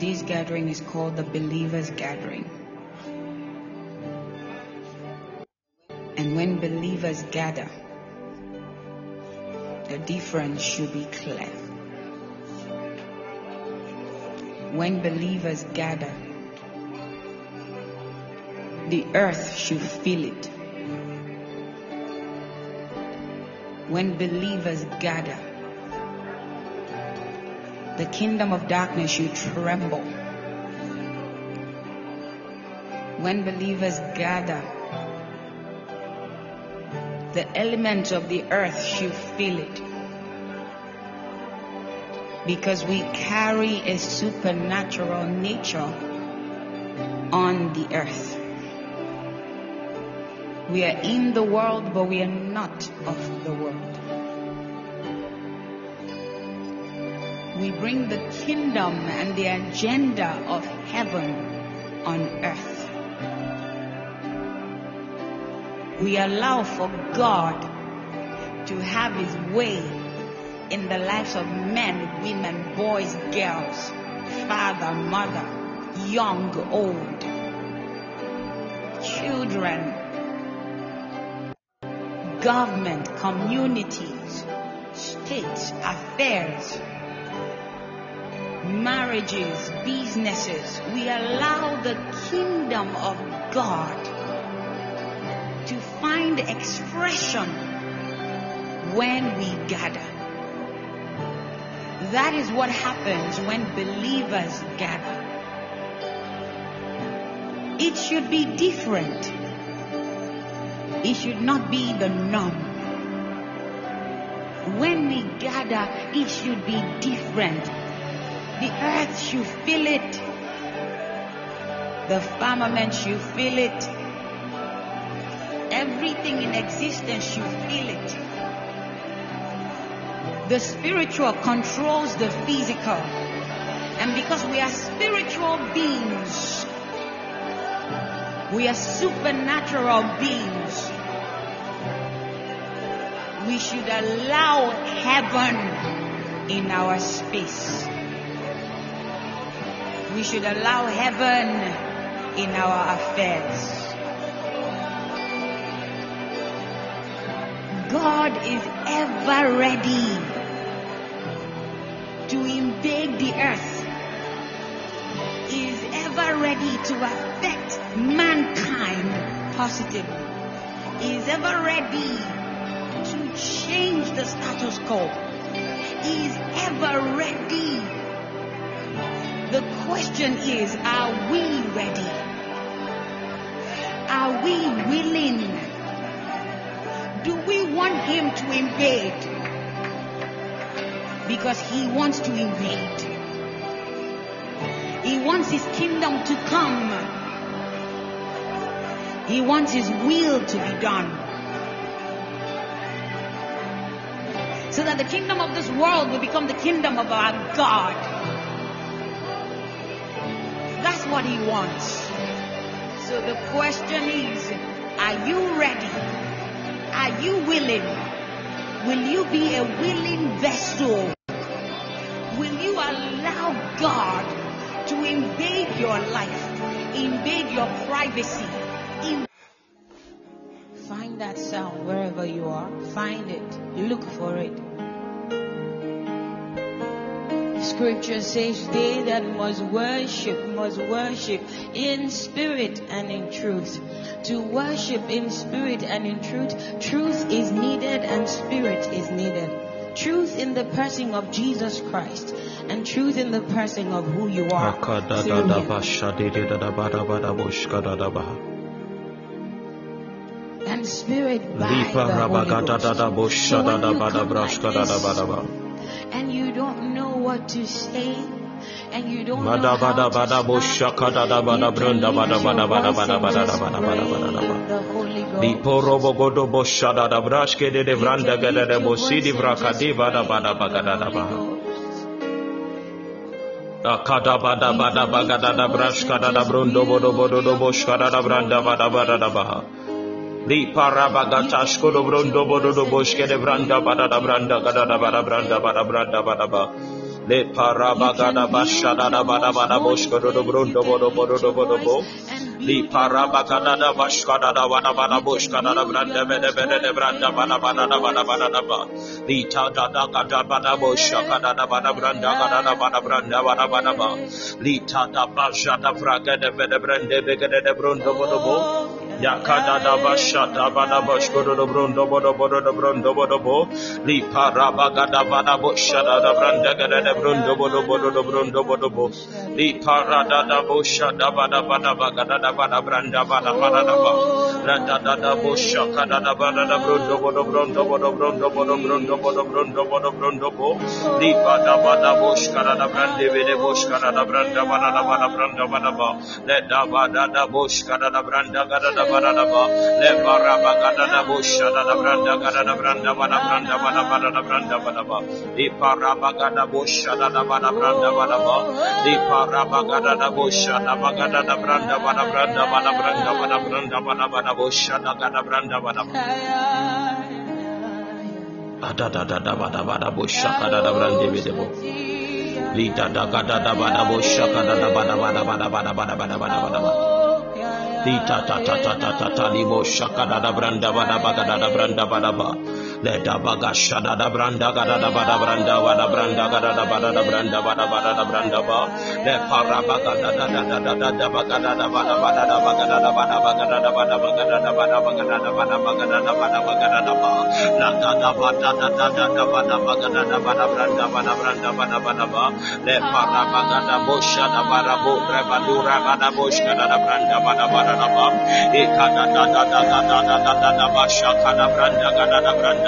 This gathering is called the Believers Gathering. And when believers gather, the difference should be clear. When believers gather, the earth should feel it. When believers gather, the kingdom of darkness you tremble. When believers gather, the elements of the earth you feel it. Because we carry a supernatural nature on the earth. We are in the world, but we are not of the world. We bring the kingdom and the agenda of heaven on earth. We allow for God to have His way in the lives of men, women, boys, girls, father, mother, young, old, children, government, communities, states, affairs, marriages, businesses. We allow the kingdom of God to find expression when we gather. That is what happens when believers gather. It should be different. It should not be the norm. When we gather, it should be different. The earth you feel it. The firmament you feel it. Everything in existence you feel it. The spiritual controls the physical. And because we are spiritual beings, we are supernatural beings. We should allow heaven in our space. We should allow heaven in our affairs. God is ever ready to invade the earth. Is ever ready to affect mankind positively. Is ever ready to change the status quo. Is ever ready. Question is, are we ready? Are we willing? Do we want him to invade? Because he wants to invade. He wants his kingdom to come. He wants his will to be done. So that the kingdom of this world will become the kingdom of our God. What he wants. So the question is, are you ready? Are you willing? Will you be a willing vessel? Will you allow God to invade your life, invade your privacy? In- Find that sound wherever you are. Find it. Look for it. Scripture says they that must worship must worship in spirit and in truth. To worship in spirit and in truth, truth is needed and spirit is needed. Truth in the person of Jesus Christ and truth in the person of who you are. And spirit by the Holy Ghost. So when you come and you don't know what to say, and you don't know how to bada start, boshaka da da you bada can brunda lift bada your bada bada voice bada and bada just bada bada pray bada bada bada. in the Holy Di porobo godo boshada da brashke de de vranda gada de bosidi and vraka just di pray bada bada in the bagada da baha. Akada bada bada bagada da brashka da da just brundo bodo bodo do boshka da most branda holy bada bada da baha. Liparabagata Shkodobrondo Bododo Boshkede Branda Badada Branda Gadada Bada Branda Bada Branda Bada Ba Le Parabagada Bashada Bada Bada Boshkodo Brondo Bodo Bodo Bodo Bo Li Parabagada Bashkada Bada Bada Boshkada Branda Bede Bede Branda Bada Bada Bada Bada Ba Li Tada Gada Bada Bada Branda Gada Bada Branda Bada Bada Ba Li Tada Bashada Fragade Bede Brondo Bodo Bo yakada da bashata bana boshkodo do brondo dobo dobo do brondo bodo bo ripara bagada bana boshada da branda gada da brondo dobo dobo do brondo bodo bo ripara da da boshada bana bana bagada da bana branda bana bana da ba rada da da boshaka da da bana da brondo bodo brondo bodo brondo bodo brondo bodo brondo bodo brondo bo ripara bana boshkara da brande bele boshkara da branda bana da bana branda bana ba da da bana da boshkara da branda gada da bada da ba. Le bara bagada da bosha da da branda kada da branda bada branda bada bada da branda bada ba. Li para bagada bosha da da bada branda bada ba. Li para bagada da bosha da bagada da branda bada branda bada branda bada branda bada bada bosha da gada branda bada ba. Ada da da da bada bada bosha kada da brande bede bo. Li da da gada da bada bosha kada da bada bada bada bada bada bada bada bada ba. Da ba da ba. Li ta ta ta ta ta ta li bosha kada da da branda bada bada da da branda bada ba. Le da baga shada da branda gada da bada branda bada branda gada da bada da branda bada bada da branda ba. Le para baga da da da da da da da baga da da bada bada da baga da da bada baga da da bada baga da da bada baga da da bada baga da da bada baga da da ba. La da da bada da da da da bada baga da da bada branda bada branda bada bada ba. Le para baga da bosha da bada bo reba du reba da boshka da da branda bada bada da ba. Eka da da da da da da da da da da ba shaka da branda gada da branda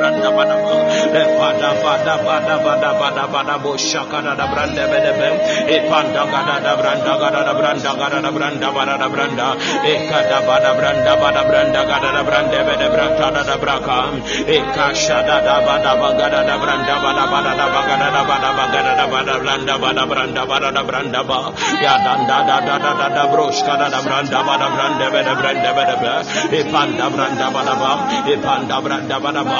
branda bada ba. Le bada bada bada bada bada bada bosha gada da branda bada ba. E panda gada da branda gada da branda gada da branda bada da branda. E kada bada branda bada branda gada da branda bada branda da da braka. E kasha da da bada bagada da branda bada bada da bagada da bada bagada da bada branda bada branda bada da branda ba. Ya da da da da da da da broshka da da branda bada branda bada branda bada ba. E panda branda bada ba. E panda branda bada ba.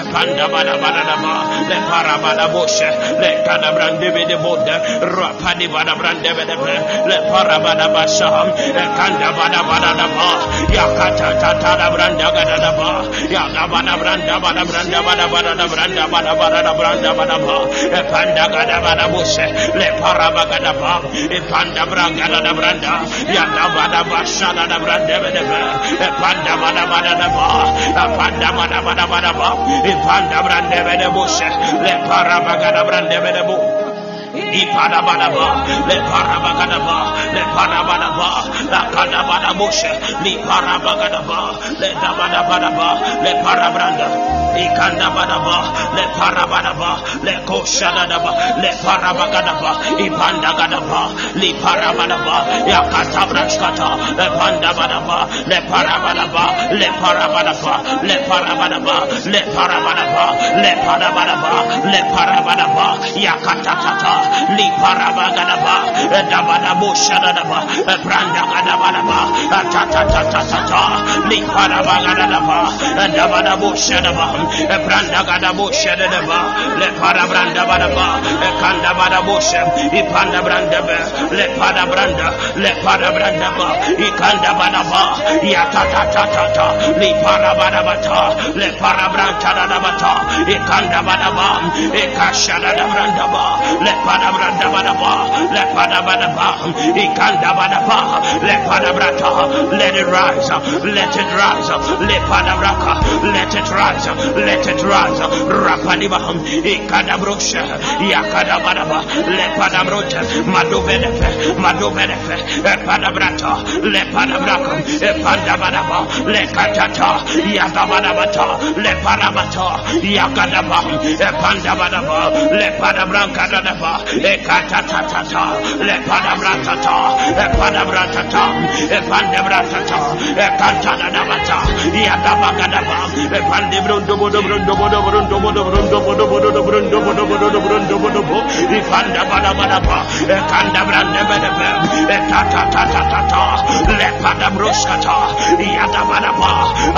E panda bada bada da ba. Le para bada bo sha. Le kada brande bide bo da. Rapadi bada brande bide be. Le para bada ba sha. E kanda bada bada da ba. Ya kata tata da branda gada da ba. Ya da bada branda bada branda bada bada da branda bada bada da branda bada ba. E panda gada bada bo. Le para bagada ba. E panda branga da branda. Ya da bada ba sha da da brande bide be. E panda bada bada da ba. E panda bada bada bada ba. Ipanda brandebedebushe. Lepara bagadabrandebedebu. Ipadabadaba, le parabagadaba, le parabadaba, la kadabadabusha, li parabagadaba, le dabadabadaba, le parabranda, ikandabadaba, le parabadaba, le koshadadaba, le parabagadaba, ipandagadaba, li parabadaba, yakatabrashkata, le pandabadaba, le parabadaba, le parabadaba, le parabadaba, le parabadaba, le parabadaba, le parabadaba, yakatatata, liparaba gadaba dabadabo shadadaba branda gadabadaba tatatatatata liparaba gadadaba dabadabo shadaba branda gadabo shadadaba lepara branda badaba kanda badabo shem ipanda branda be lepada branda lepada branda ba ikanda badaba yatatatatata lipara badabata lepara branda dadabata ikanda badaba ikashadadabranda ba lepara Epadabranda Badaba, Lepadabadaba, Ikandabadaba, Lepadabrata, let it rise, let it rise, Lepadabraka, let it rise, let it rise, Rapaniba, Ikadabrosha, Yakadabadaba, Lepadabrocha, Madovenefe, Madovenefe, Epadabrata, Lepadabraka, Epandabadaba, Lekatata, Yadabadabata, Leparabata, Yakadaba, Epandabadaba, Lepadabranka, Ekatatata, Lepadabratata, Epadabratata, Epandabratata, Ekatadabata, Yadabagadaba, Epandibrundobodobrundobodobrundobodobrundobodobrundobodobrundobodobrundobodobo, Ifandabadabadaba, Ekandabrandabadaba, Ekatatatata, Lepadabruskata, Yadabadaba,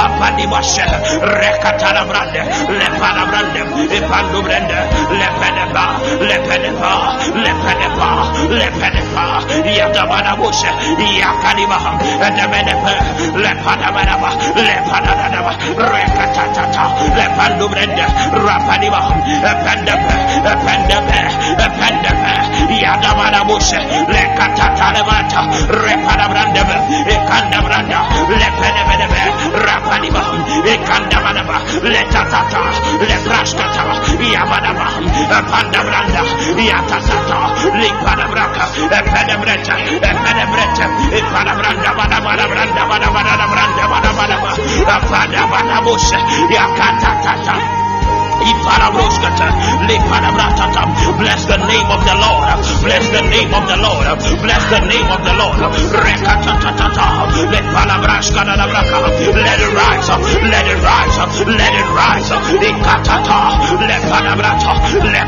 Apadibashe, Rekatalabrande, Lepadabrande, Epandubrande, Lepedeba, Lepedeba, lepenefa lepenefa lepenefa yadamanabushe yakaliba. Demenepe lepanamanaba lepananaba rekatatata lepandubrende rapaniba ependepe ependepe ependepe. Yadamanabushe lekatatalemata repanabrandebe ekandabranda. Lepenebenebe rapaniba ekandamanaba letatata lepraskataba yamanaba pandabranda yam Yatatata, Lipadabraka, Epedebreta, Epedebreta, Epadabranda, Badabadabranda, Badabadabranda, Badabadaba, Padabadabusha, Yakatatata. Bless the name of the Lord. Bless the name of the Lord. Bless the name of the Lord. Let it rise. Let it rise. Let it rise. Ikatata. Let palabrata. Let.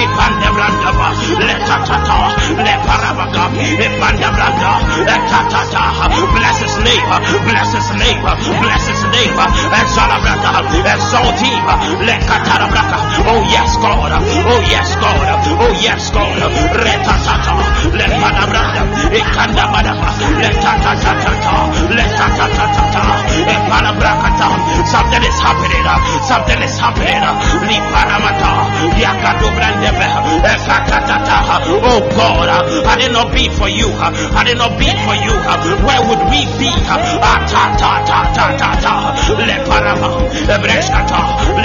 Ipandebrandaba. Let tatata. Let parabaka. Ipandebranda. Let tatata. Bless his name. Bless his name. Bless his name. Exalt him. Oh yes, God. Oh yes, God. Oh yes, God. Retatata. Lepadabranda. Ikandabadaba. Letatatata. Letatatata. Epalabrakata. Something is happening. Something is happening. Liparamata. Yakadobrandebe. Ekatatata. Oh God. Had it not be for you, had it not be for you, where would we be? Ah, Atatatata. Leparama. Ebreskata.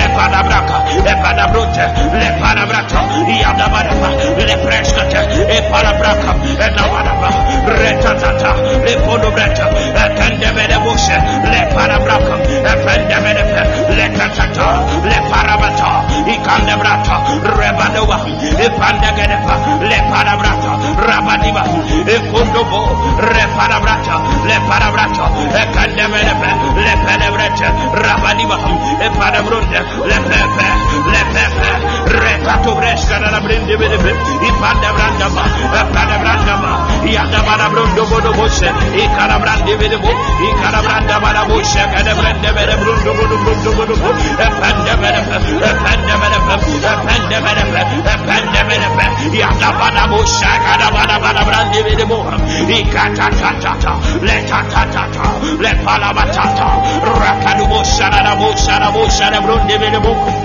Epanabraka, Epanabrute, Lepanabrato, Yadabaraba, Lepreskate, Epanabraka, Enabaraba, Retatata, Leponobreta, Ependemenebushe, Lepanabraka, Ependemenepe, Letatata, Leparabata, Ikandebrata, Rebanova, Epandagenepa, Lepanabrata, Rabadiba, Epundobo, Repanabrata, Lepanabrata, Ekandemenepe, Lepenebrete, Rabadiba, Epanabronte, lepepe lepepe repato bresca na brinde bebe I panda branda ma e panda branda ma I anda bara brundo bodo bosse e cara brande bebe bo e cara branda bara bosse cara brande bebe brundo bodo brundo bodo bo e panda bebe e panda bebe e panda bebe e panda bebe I anda bara bosse cara bara bara brande bebe bo e kata kata ta le ta ta le pala rakadu bossa na bossa na bossa na brunde de verbo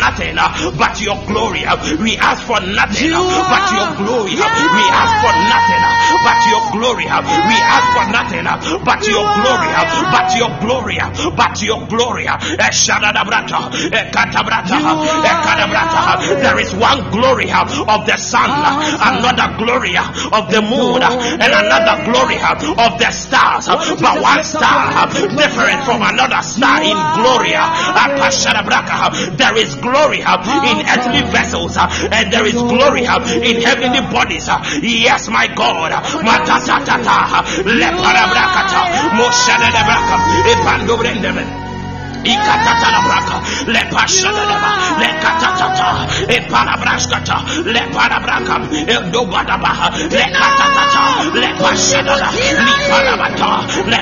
nothing uh, but your glory. uh, We ask for nothing uh, but your glory. uh, We ask for nothing uh, but your glory. glory. We ask for nothing but your glory, but your glory, but your glory. There is one glory of the sun, another glory of the moon, and another glory of the stars. But one star different from another star in glory. There is glory in earthly vessels, uh, and there is glory in heavenly bodies. Uh, yes, my God. Leparabrakata. Brendeben. Ikatata la braka, le leba, le e le e dobadabaha, le le pashada la, le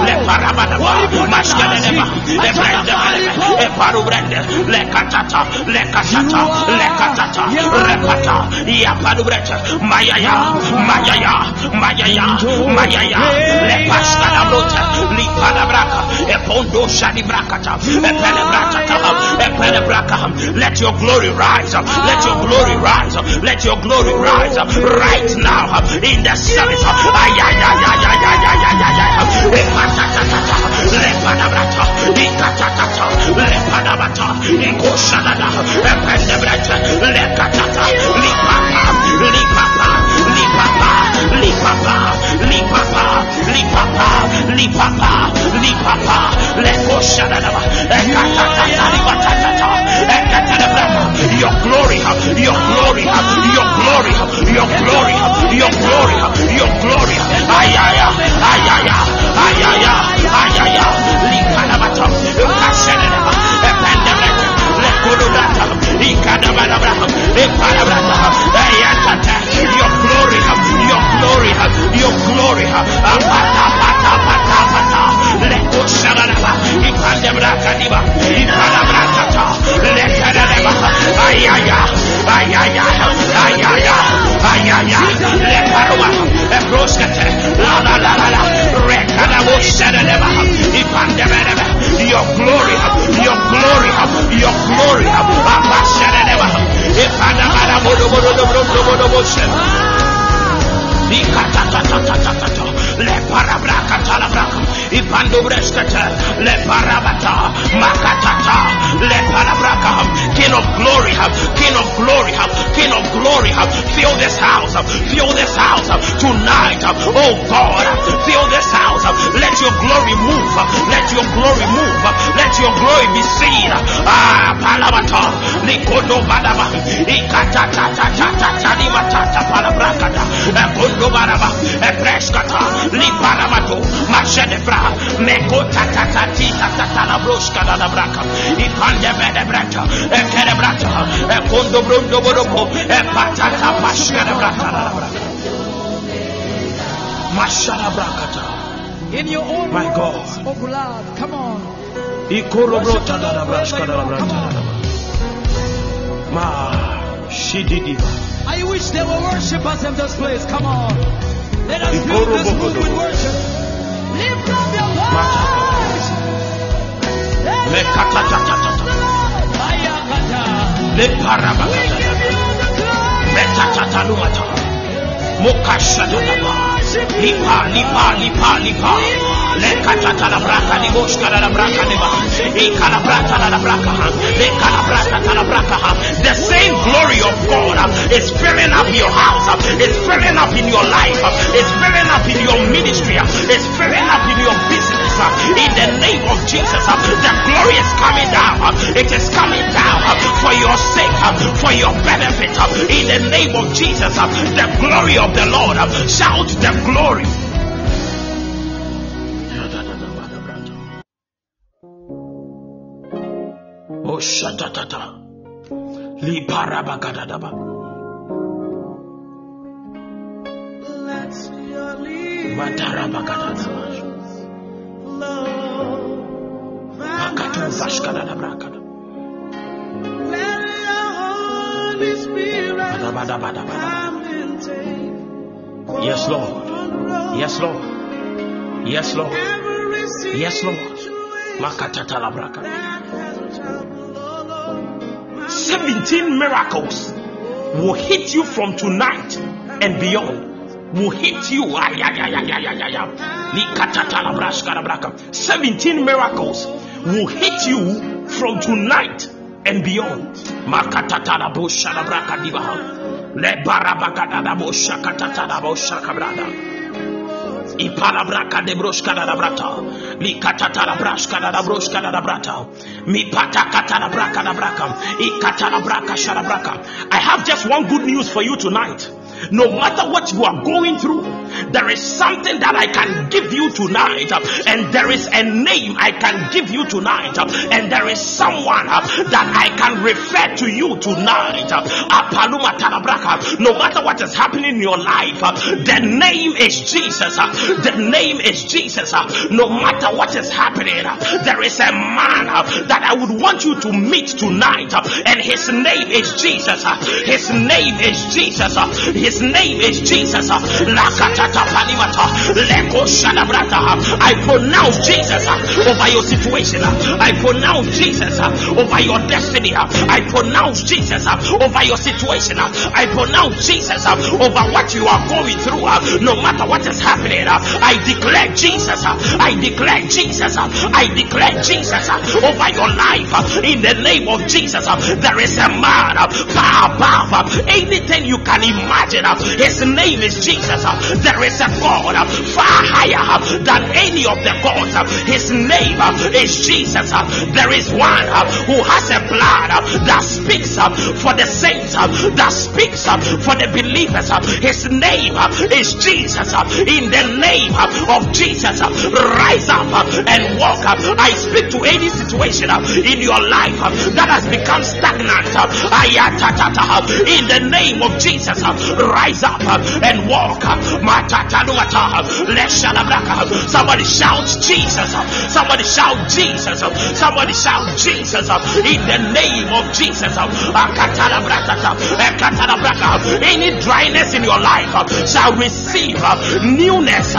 le le leba, e brende leba, e parubrende, le katata, le katata, le katata, ya mayaya, mayaya, le parabra let your glory rise. Up. Let your glory rise. Up. Let your glory rise up right now in the service. Lekata, Ikoshanada, Ependebrata, In your own My words, God. Oh, love, come on. I wish there were worshippers in this place. Come on. Let us build this mood with worship. Lift up your voice. Let us the Lord. Le the same glory of God uh, is filling up your house. Uh, it's filling up in your life. Uh, it's filling up in your ministry. It's filling up in your business. In the name of Jesus, uh, the glory is coming down. uh, It is coming down uh, for your sake, for your benefit. In the name of Jesus, the glory of the Lord. Shout the glory. Oh, shatatata. Li parabagadadaba. Let Yes, Lord. Yes, Lord. Yes, Lord. Yes, Lord. over my 17 miracles will hit you from tonight and beyond will hit you. Ay, ay, ay, ay, ay, ay, ay. 17 miracles will hit you from tonight and beyond. Makatatalabroshadabrakadibaha. Lebarabakadadaboshakatatadaboshakabrada. De broshka da brata. Li katatara brashka da broshka da brata. Mi da braka da braka. Ikatara braka sharabraka. I have just one good news for you tonight. No matter what you are going through, there is something that I can give you tonight, and there is a name I can give you tonight, and there is someone that I can refer to you tonight. No matter what is happening in your life, the name is Jesus. The name is Jesus. No matter what is happening, there is a man that I would want you to meet tonight, and his name is Jesus. His name is Jesus. His name is Jesus. I pronounce Jesus over your situation. I pronounce Jesus over your destiny. I pronounce Jesus over your situation. I pronounce Jesus over what you are going through. No matter what is happening, I declare Jesus. I declare Jesus. I declare Jesus over your life. In the name of Jesus, there is a man far above anything you can imagine. Uh, his name is Jesus. Uh, there is a God uh, far higher than any of the gods. His name is Jesus. There is one who has a blood that speaks for the saints, that speaks for the believers. His name is Jesus. In the name of Jesus, rise up and walk. Up. I speak to any situation in your life that has become stagnant. In the name of Jesus, rise up and walk. Somebody shout Jesus. Somebody shout Jesus. Somebody shout Jesus. In the name of Jesus. Any dryness in your life shall receive newness,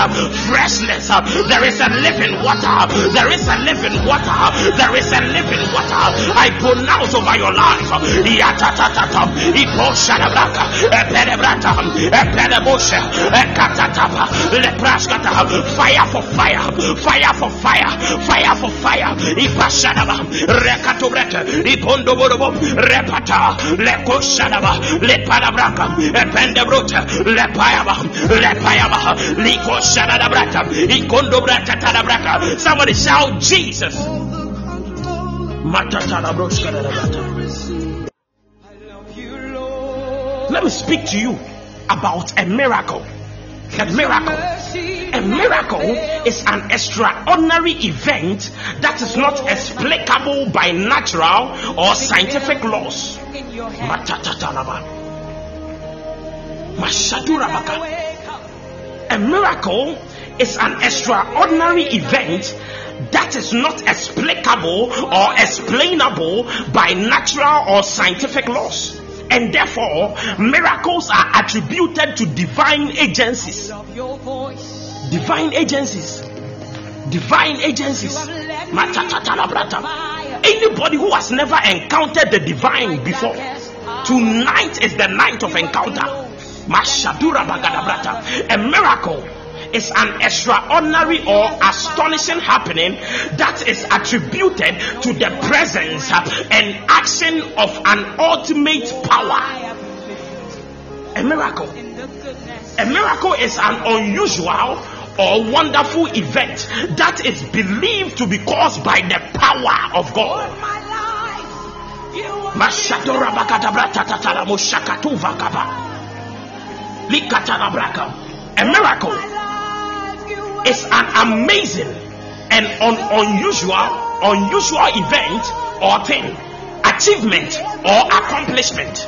freshness. There is a living water. There is a living water. There is a living water. I pronounce over your life. Fire for fire, fire for fire, fire for fire. Ipashadaba, rekatobreka, ipondoborobo, repata, leko shadaba, lepadabraka, ependebrota, lepayaba, lepayaba, liko shadabraka, ikondobraka tadabraka. Somebody shout Jesus. Matatadabroshka tadabraka. Let me speak to you about a miracle. A miracle. A miracle is an extraordinary event that is not explicable by natural or scientific laws. A miracle is an extraordinary event that is not explicable or explainable by natural or scientific laws and therefore miracles are attributed to divine agencies. Divine agencies. Divine agencies. Anybody who has never encountered the divine before tonight is the night of encounter. A miracle is an extraordinary or astonishing happening that is attributed to the presence and action of an ultimate power. A miracle. A miracle is an unusual or wonderful event that is believed to be caused by the power of God. A miracle is an amazing and un- unusual unusual event or thing achievement or accomplishment.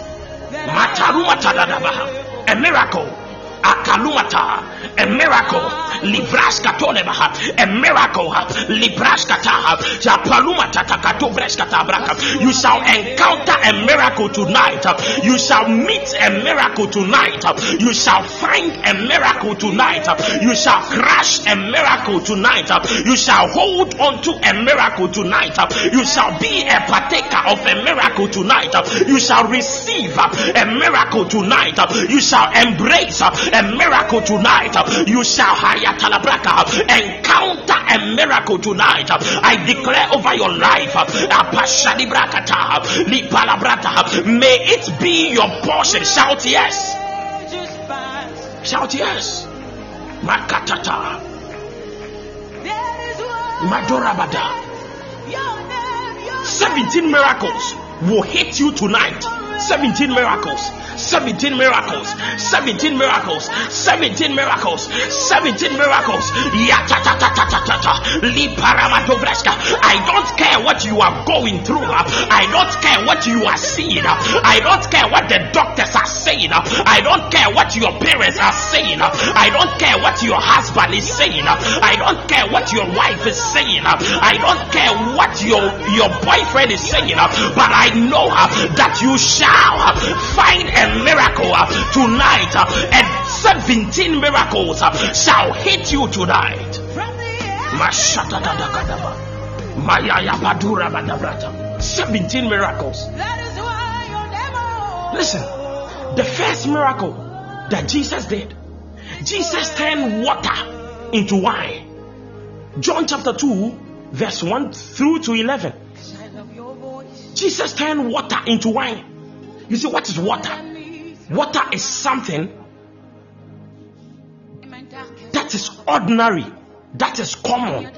A miracle Makalumata, a miracle. Libraska tolebaha, a miracle. Libraska taha, Japalumata takato breskata braka. You shall encounter a miracle tonight. You shall meet a miracle tonight. You shall find a miracle tonight. You shall crush a miracle tonight. You shall hold on to a miracle tonight. You shall be a partaker of a miracle tonight. You shall receive a miracle tonight. You shall embrace a miracle tonight. You shall encounter a miracle tonight. I declare over your life. May it be your portion. Shout yes. Shout yes. Makatata. Madorabada. 17 miracles will hit you tonight. 17 miracles. 17 miracles, 17 miracles, 17 miracles, 17 miracles. I don't care what you are going through. I don't care what you are seeing. I don't care what the doctors are saying. I don't care what your parents are saying. I don't care what your husband is saying. I don't care what your wife is saying. I don't care what your, your boyfriend is saying. But I know that you shall find a miracle uh, tonight, uh, and 17 miracles uh, shall hit you tonight. 17 miracles. Listen, the first miracle that Jesus did, Jesus turned water into wine. John chapter 2, verse 1 through to 11. Jesus turned water into wine. You see, what is water? Water is something that is ordinary, that is common.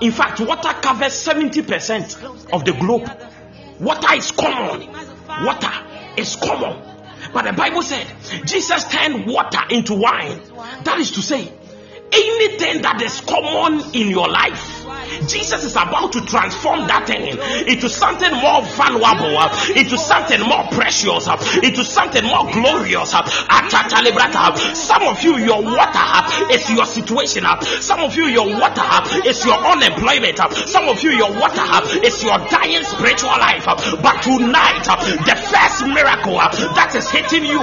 In fact, water covers 70% of the globe. Water is common. Water is common. But the Bible said Jesus turned water into wine. That is to say, anything that is common in your life Jesus is about to transform that thing into something more valuable, into something more precious, into something more glorious. Some of you, your water is your situation. Some of you, your water is your unemployment. Some of you, your water is your dying spiritual life. But tonight, the first miracle that is hitting you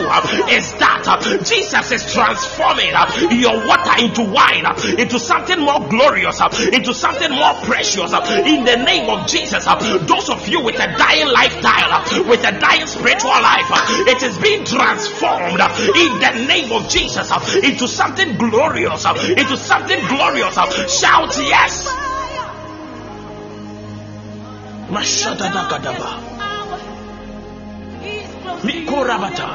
is that Jesus is transforming your water into wine, into something more glorious, into something more precious uh, in the name of Jesus. Uh, those of you with a dying lifestyle, uh, with a dying spiritual life, it is being transformed in the name of Jesus into something glorious, into something glorious. Shout yes. Mikorabata.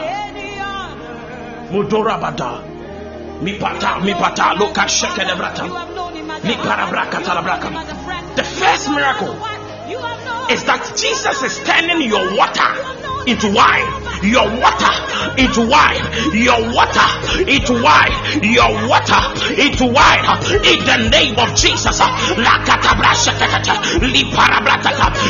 Mudorabata. Mipata, mipata, loka shekedebrata. The first miracle is that Jesus is turning your water into wine, your water into wine, your water into wine, your water into wine. In the name of Jesus, uh,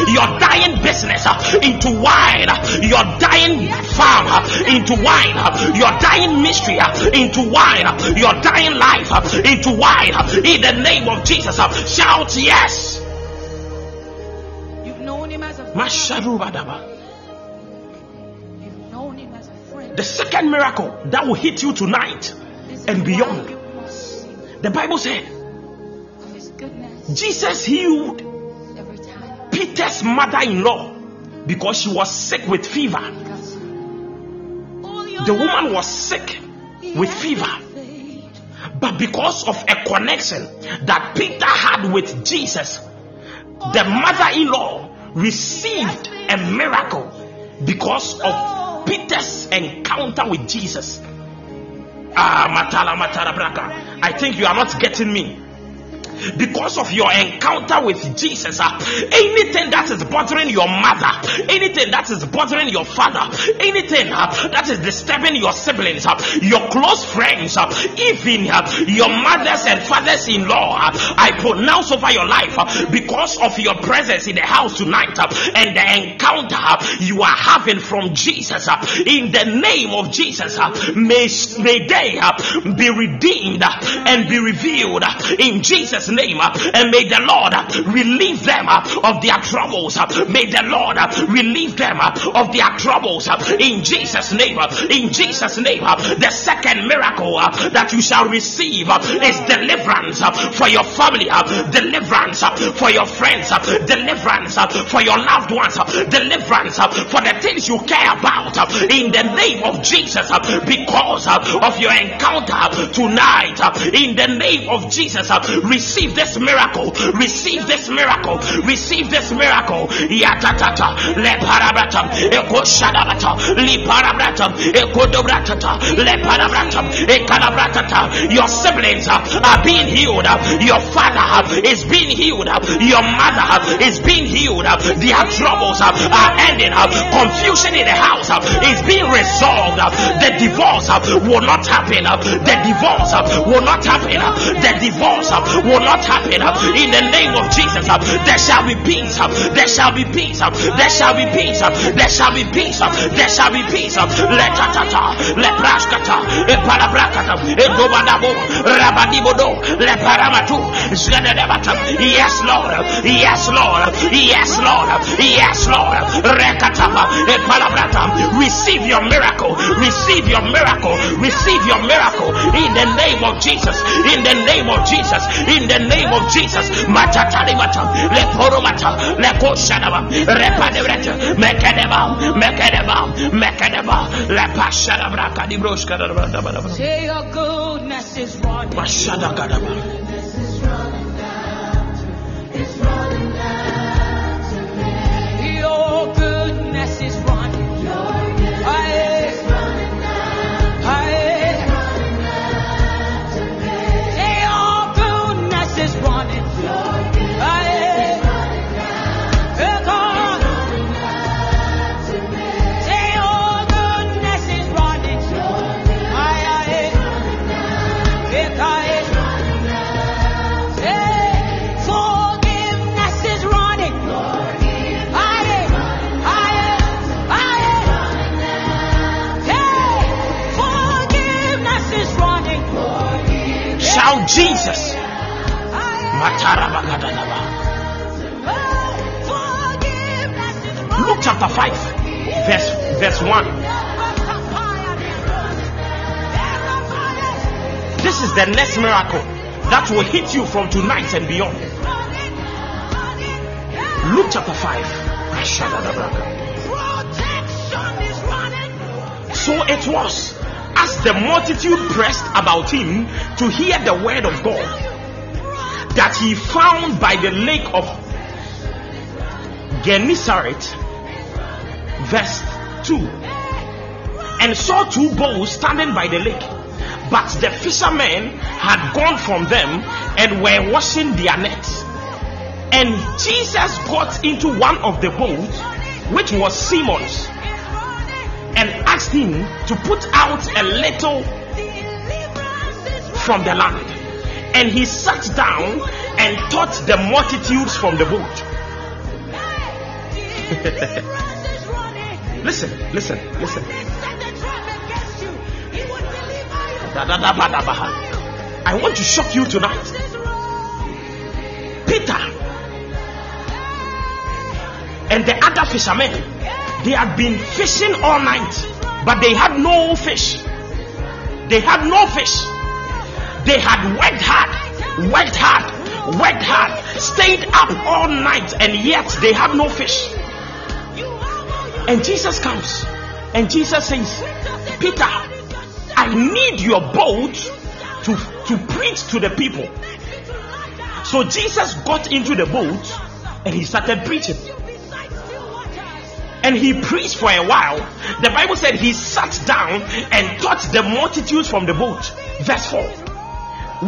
your dying business uh, into wine, uh, your dying farm into wine, your dying mystery into wine, your dying life into wine. In the name of Jesus, shout yes. You've known him as a The second miracle that will hit you tonight and beyond. you must sing The Bible said of his goodness Jesus healed. Peter's mother in law because she was sick with fever. Because all your The woman was sick with fever. But because of a connection that Peter had with Jesus, the mother in law received a miracle because of Peter's encounter with Jesus. Ah, matala matala braka. I think you are not getting me. Because of your encounter with Jesus, uh, anything that is bothering your mother, anything that is bothering your father, anything uh, that is disturbing your siblings, uh, your close friends, uh, even uh, your mothers and fathers in law, uh, I pronounce over your life because of your presence in the house tonight and the encounter you are having from Jesus. in the name of Jesus, may, may they be redeemed and be revealed in Jesus' name. uh, and may the Lord uh, relieve them uh, of their troubles. Uh, may the Lord uh, relieve them uh, of their troubles in Jesus' name. in Jesus' name, the second miracle that you shall receive is deliverance for your family, deliverance for your friends, deliverance for your loved ones, deliverance for the things you care about in the name of Jesus because of your encounter tonight. in the name of Jesus, uh, receive this miracle, receive this miracle, receive this miracle. Yatatata, le parabratam, eko shadabata, li parabratam, eko dobratata, le parabratam, ekalabratata. Your siblings are being healed, your father is being healed, your mother is being healed, their troubles are ending, confusion in the house is being resolved, the divorce will not happen, the divorce will not happen, the divorce will not happen uh, in the name of Jesus. uh, There shall be peace, uh, there shall be peace, there shall be peace, there shall be peace, there shall be peace. Let tata, let praskata, e palabrakata, e dobadabo, rabadibodo, le paramatu, zgadadabata. Yes, Lord, yes, Lord, yes, Lord, yes, Lord, rekatapa, e palabrata. Receive your miracle, receive your miracle, receive your miracle in the name of Jesus, in the name of Jesus, in the the name of Jesus. Machatalimata, Leporomata, Leposhanava, Repanevreta, Mekaneva, Mekaneva, Mekaneva, Lepashanavaka, Dibroska, Say your goodness is running. Mashadakanava. Your goodness. Jesus. Aye, Matarabakadadaba. forgiveness is running. Luke chapter 5, verse, verse 1. This is the next miracle that will hit you from tonight and beyond. Luke chapter 5. Ashadadabraka. Protection is running. So it was as the multitude pressed about him to hear the word of God that he found by the lake of Gennesaret, verse 2, and saw two boats standing by the lake. But the fishermen had gone from them and were washing their nets. And Jesus got into one of the boats, which was Simon's, and asked him to put out a little from the land. And he sat down and taught the multitudes from the boat. Listen, listen, listen. I want to shock you tonight. Peter and the other fishermen, they had been fishing all night, but they had no fish. They had no fish. They had worked hard, worked hard, worked hard, stayed up all night, and yet they had no fish. And Jesus comes, and Jesus says, Peter, I need your boat to, to preach to the people. So Jesus got into the boat and he started preaching. And he preached for a while. The Bible said he sat down and taught the multitudes from the boat. Verse 4.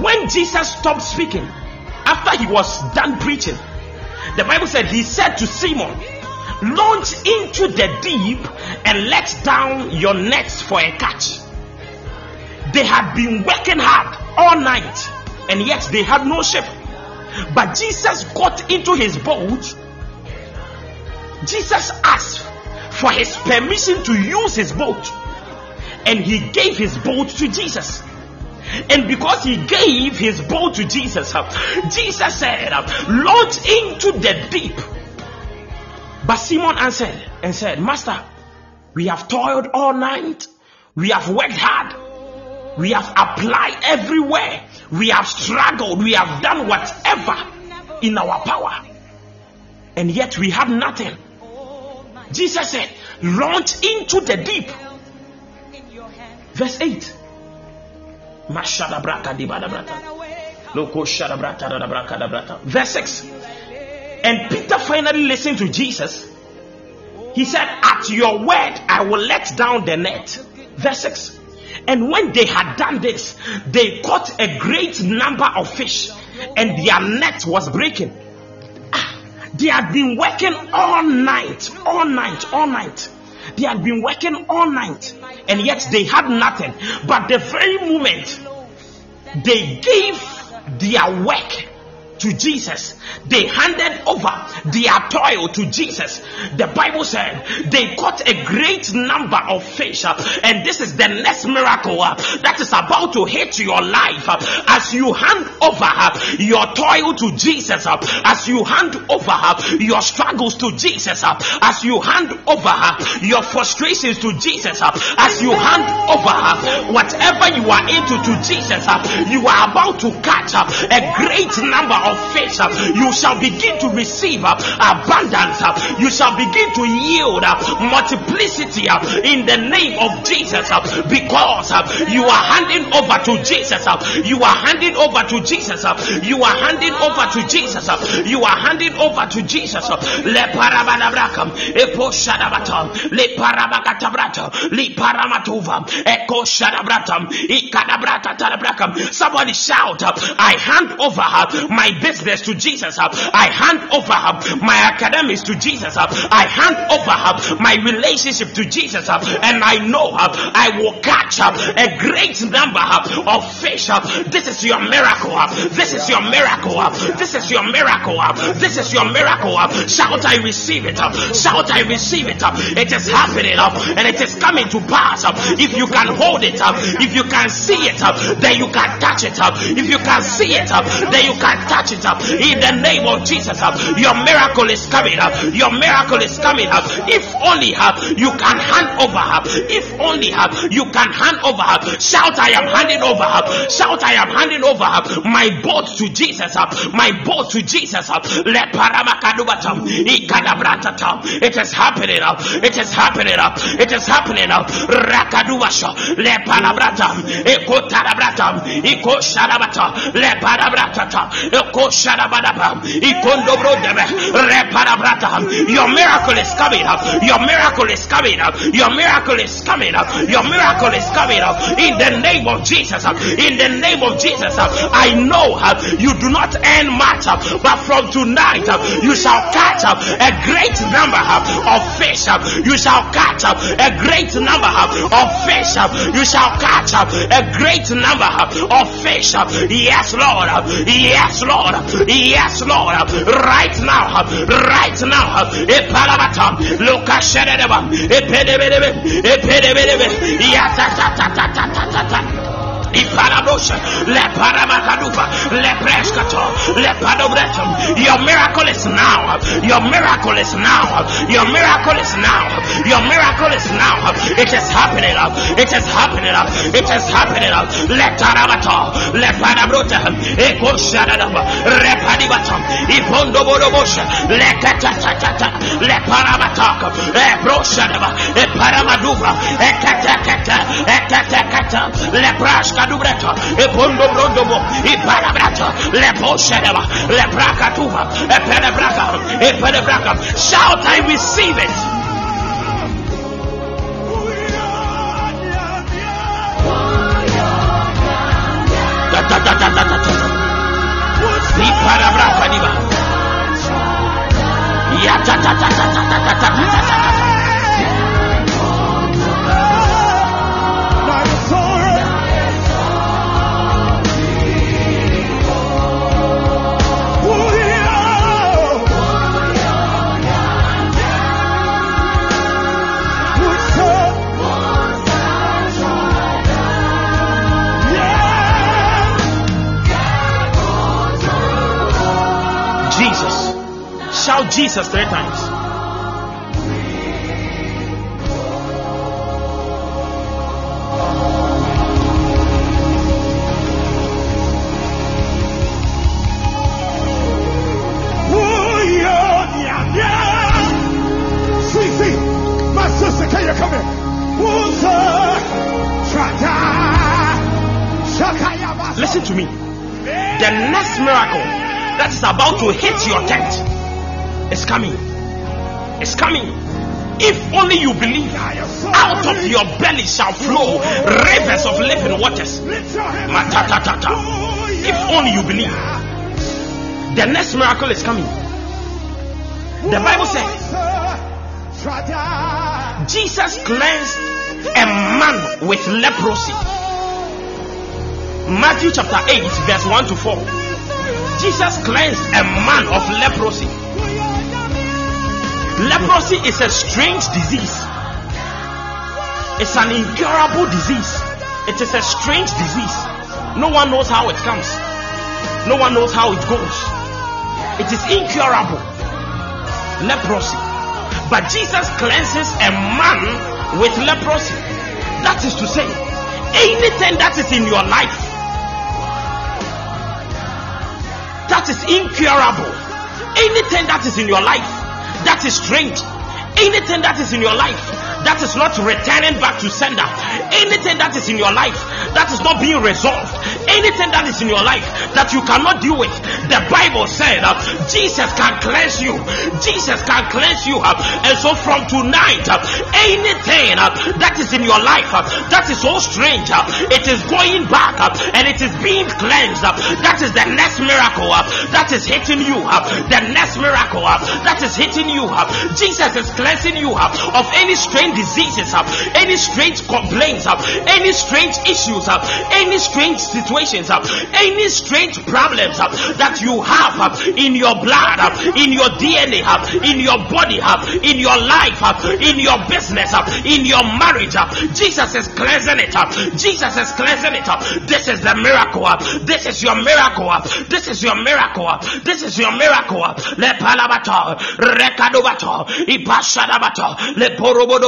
When Jesus stopped speaking, after he was done preaching, the Bible said he said to Simon, Launch into the deep and let down your nets for a catch. They had been working hard all night and yet they had no ship. But Jesus got into his boat. Jesus asked for his permission to use his boat and he gave his boat to Jesus. And because he gave his boat to Jesus, Jesus said, Launch into the deep. But Simon answered and said, Master, we have toiled all night, we have worked hard, we have applied everywhere, we have struggled, we have done whatever in our power, and yet we have nothing. Jesus said, Launch into the deep. Verse 8. Verse 6. And Peter finally listened to Jesus. He said, At your word, I will let down the net. Verse 6. And when they had done this, they caught a great number of fish, and their net was breaking. They had been working all night, all night, all night. They had been working all night, and yet they had nothing. But the very moment they gave their work to Jesus. They handed over their toil to Jesus. The Bible said they caught a great number of fish, uh, and this is the next miracle uh, that is about to hit your life uh, as you hand over uh, your toil to Jesus, uh, as you hand over uh, your struggles to Jesus, as you hand over your frustrations to Jesus, as you hand over whatever you are into to Jesus, you are about to catch a great number of faith, uh, you shall begin to receive uh, abundance. Uh, you shall begin to yield uh, multiplicity uh, in the name of Jesus uh, because you are handing over to Jesus. You are handing over to Jesus. You are handing over to Jesus. You are handing over to Jesus. Le parabadabrakam, epo shadabatam, le parabakatabrata, le shadabratam, ikadabrata. Somebody shout, I hand over my business to Jesus. I hand over my academics to Jesus. I hand over my relationship to Jesus. And I know I will catch up a great number of fish. This is your miracle. This is your miracle. This is your miracle. This is your miracle. Shout, I receive it. Shout, I receive it. It is happening and it is coming to pass. If you can hold it, up, if you can see it, up, then you can touch it. Up. If you can see it, up, then you can touch it. In the name of Jesus, uh, your miracle is coming up. Your miracle is coming up. If only uh, you can hand over. Uh, if only you can hand over. Shout, I am handing over. Shout, I am handing over my boat to Jesus. My boat to Jesus. It is happening up. It is happening up. It is happening up. Rakadubasha. Le palabrata. Eko tarabrata. Eko sharabata. Le palabrata. Your miracle is coming up. Your miracle is coming up. Your miracle is coming up. Your miracle is coming up. In the name of Jesus. In the name of Jesus. I know uh, you do not earn much, uh, but from tonight uh, you shall catch up a great number of fish. You shall catch up a great number of fish. You shall catch up a great number of fish. Yes, Lord. Yes, Lord. Yes, Lord. Right now. Right now. Epalabata. Lokashedeba. Epedebedebe. Epedebedebe. Yatatatatatatata. Your miracle is now. Your miracle is now. Your miracle is now. Your miracle is now. It is happening. It is happening. It is happening. Up. Le tarabato, le padabrota, eko shadadaba, le padibatam, ipondo borobosha, le katatata, Adubreta, Shout, I receive it. Ya ta ta ta ta ta ta ta ta ta ta ta Jesus. Shout Jesus three times. To hit your tent It's coming. It's coming. If only you believe, out of your belly shall flow rivers of living waters. If only you believe, the next miracle is coming. The Bible says Jesus cleansed a man with leprosy. Matthew chapter 8, verse 1 to 4. Jesus cleansed a man of leprosy. Leprosy is a strange disease. It's an incurable disease. It is a strange disease. No one knows how it comes. No one knows how it goes. It is incurable. Leprosy. But Jesus cleanses a man with leprosy. That is to say, anything that is in your life that is incurable, anything that is in your life that is strange, anything that is in your life that is not returning back to sender, anything that is in your life that is not being resolved, anything that is in your life that you cannot deal with, the Bible said uh, Jesus can cleanse you, Jesus can cleanse you, uh, and so from tonight, uh, anything uh, that is in your life uh, that is so strange, uh, it is going back and it is being cleansed. that is the next miracle that is hitting you. the next miracle that is hitting you. Jesus is cleansing you of any strange diseases, uh, any strange complaints, uh, any strange issues, uh, any strange situations, uh, any strange problems uh, that you have uh, in your blood, in your DNA, in your body, in your life, in your business, in your marriage. Jesus is cleansing it. Jesus is cleansing it. This is the miracle. This is your miracle. This is your miracle. This is your miracle. Le palabato, rekadobato, ipashadabato, le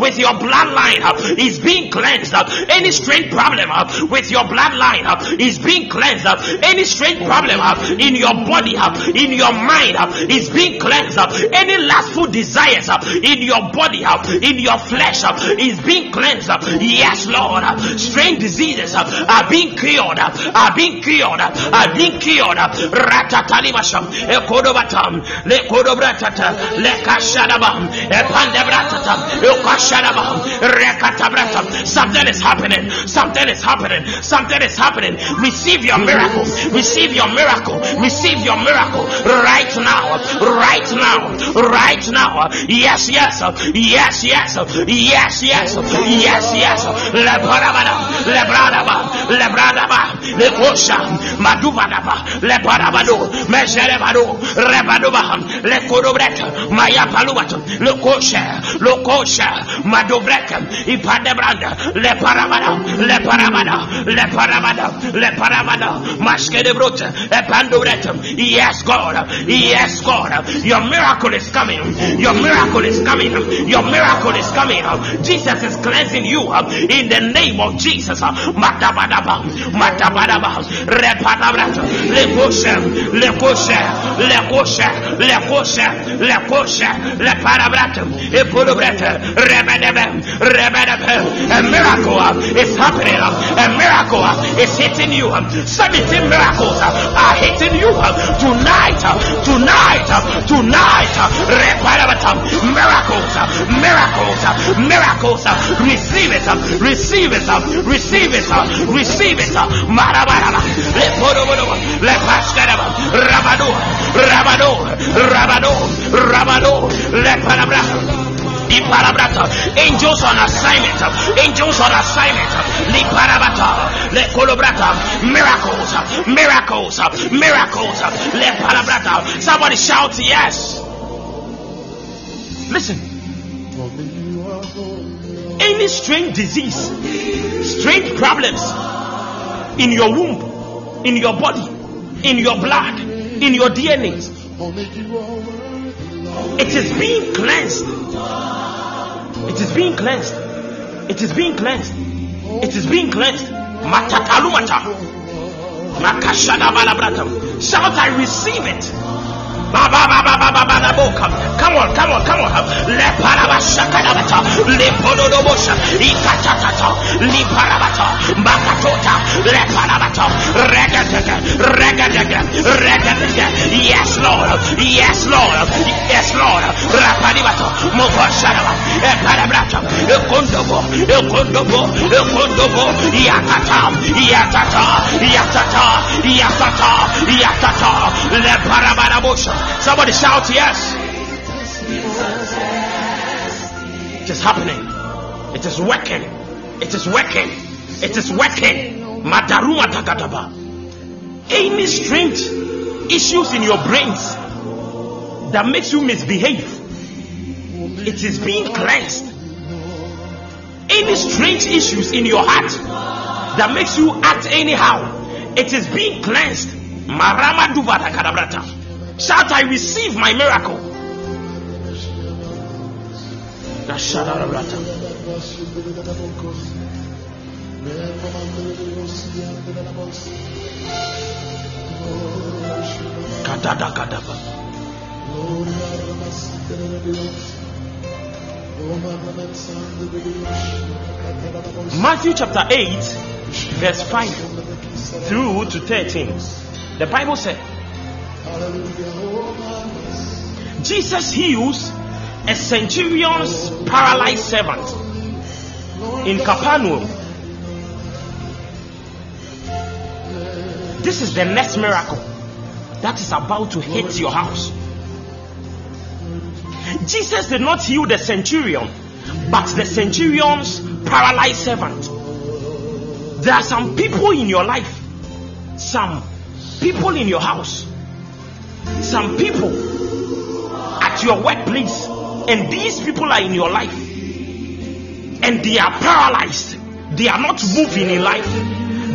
with your bloodline uh, is being cleansed up. Any strange problem uh, with your bloodline uh, is being cleansed. Any strange problem uh, in your body, uh, in your mind uh, is being cleansed up. Any lustful desires uh, in your body, uh, in your flesh uh, is being cleansed up. Yes, Lord. uh, Strange diseases uh, are being cured, uh, are being cured, uh, are being cured. uh, Ratatalibasham, Ekodobatam, Lekodobratata, Lekashadabam, Epandebratata, Rekatabratam. Something is happening. Something is happening. Something is happening. Receive your miracle. Receive your miracle. Receive your miracle right now. Right now. Right now. Yes, yes. Yes, yes. Yes, yes. Yes, yes. Lebarabada. Lebradaba. Lebradaba. Lekosha. Madubadaba. Lebarabado. Mejerebado. Rebadoba. Lekodobrek. Maya palubat. Lekosha. Lekosha. Madobrek. Ipadebranda. Leparabada. Leparabada. Leparabada. Leparabada. Maskedebrot. Epandobret. Yes, God. Yes, God. Your miracle is coming. Your miracle is coming. Your miracle is coming. Jesus is cleansing you in the name of Jesus. Matabadaba. Matabadaba. Repadabrat. Lekosha. Lekosha. Lekosha. Lekosha. Lekosha. Leparabrat. Epodobret. Rebedebe. A miracle uh, is happening. Uh, a miracle uh, is hitting you. Um, 17 miracles are hitting you um, tonight. Tonight. Tonight. Reparabatam. Um, miracles. Miracles. Miracles. Receive it. Receive it. Receive it. Receive it. Marabaraba. Lepodobodobo. Lepashkaraba. Rabado. Rabado. Rabado. Rabado, Le Parabra. Angels on assignment. Angels on assignment. Li parabata. Le colobrata. Miracles. Miracles. Miracles. Le palabrata. Somebody shout yes. Listen. Any strange disease, strange problems in your womb, in your body, in your blood, in your DNA, it is being cleansed it is being cleansed. It is being cleansed. It is being cleansed. Matatalumata. Makashada balabratam. Shout, I receive it. Come on, come on, come on. Leparabashakadabata. Lepododobosha. Ikatatata. Liparabata. Bakatota. Leparabata. Regatata. Regatata. Regatata. Yes, Lord. Yes, Lord. Yes, Lord. Raparibato. Mokosharaba. Eparabrata. Ekondobo. Ekondobo. Ekondobo. Yakata. Yakata. Yakata. Yakata. Yakata. Leparabarabosha. Somebody shout yes. It is happening. It is working. It is working. It is working. Madaruma tagadaba. Any strange issues in your brains that makes you misbehave, it is being cleansed. Any strange issues in your heart that makes you act anyhow, it is being cleansed. Marama duvata kadabrata. Shout, I receive my miracle. Matthew chapter 8, verse 5 through to 13. The Bible said, Jesus heals a centurion's paralyzed servant in Capernaum. This is the next miracle that is about to hit your house. Jesus did not heal the centurion, but the centurion's paralyzed servant. There are some people in your life, some people in your house some people at your workplace, and these people are in your life, and they are paralyzed. They are not moving in life.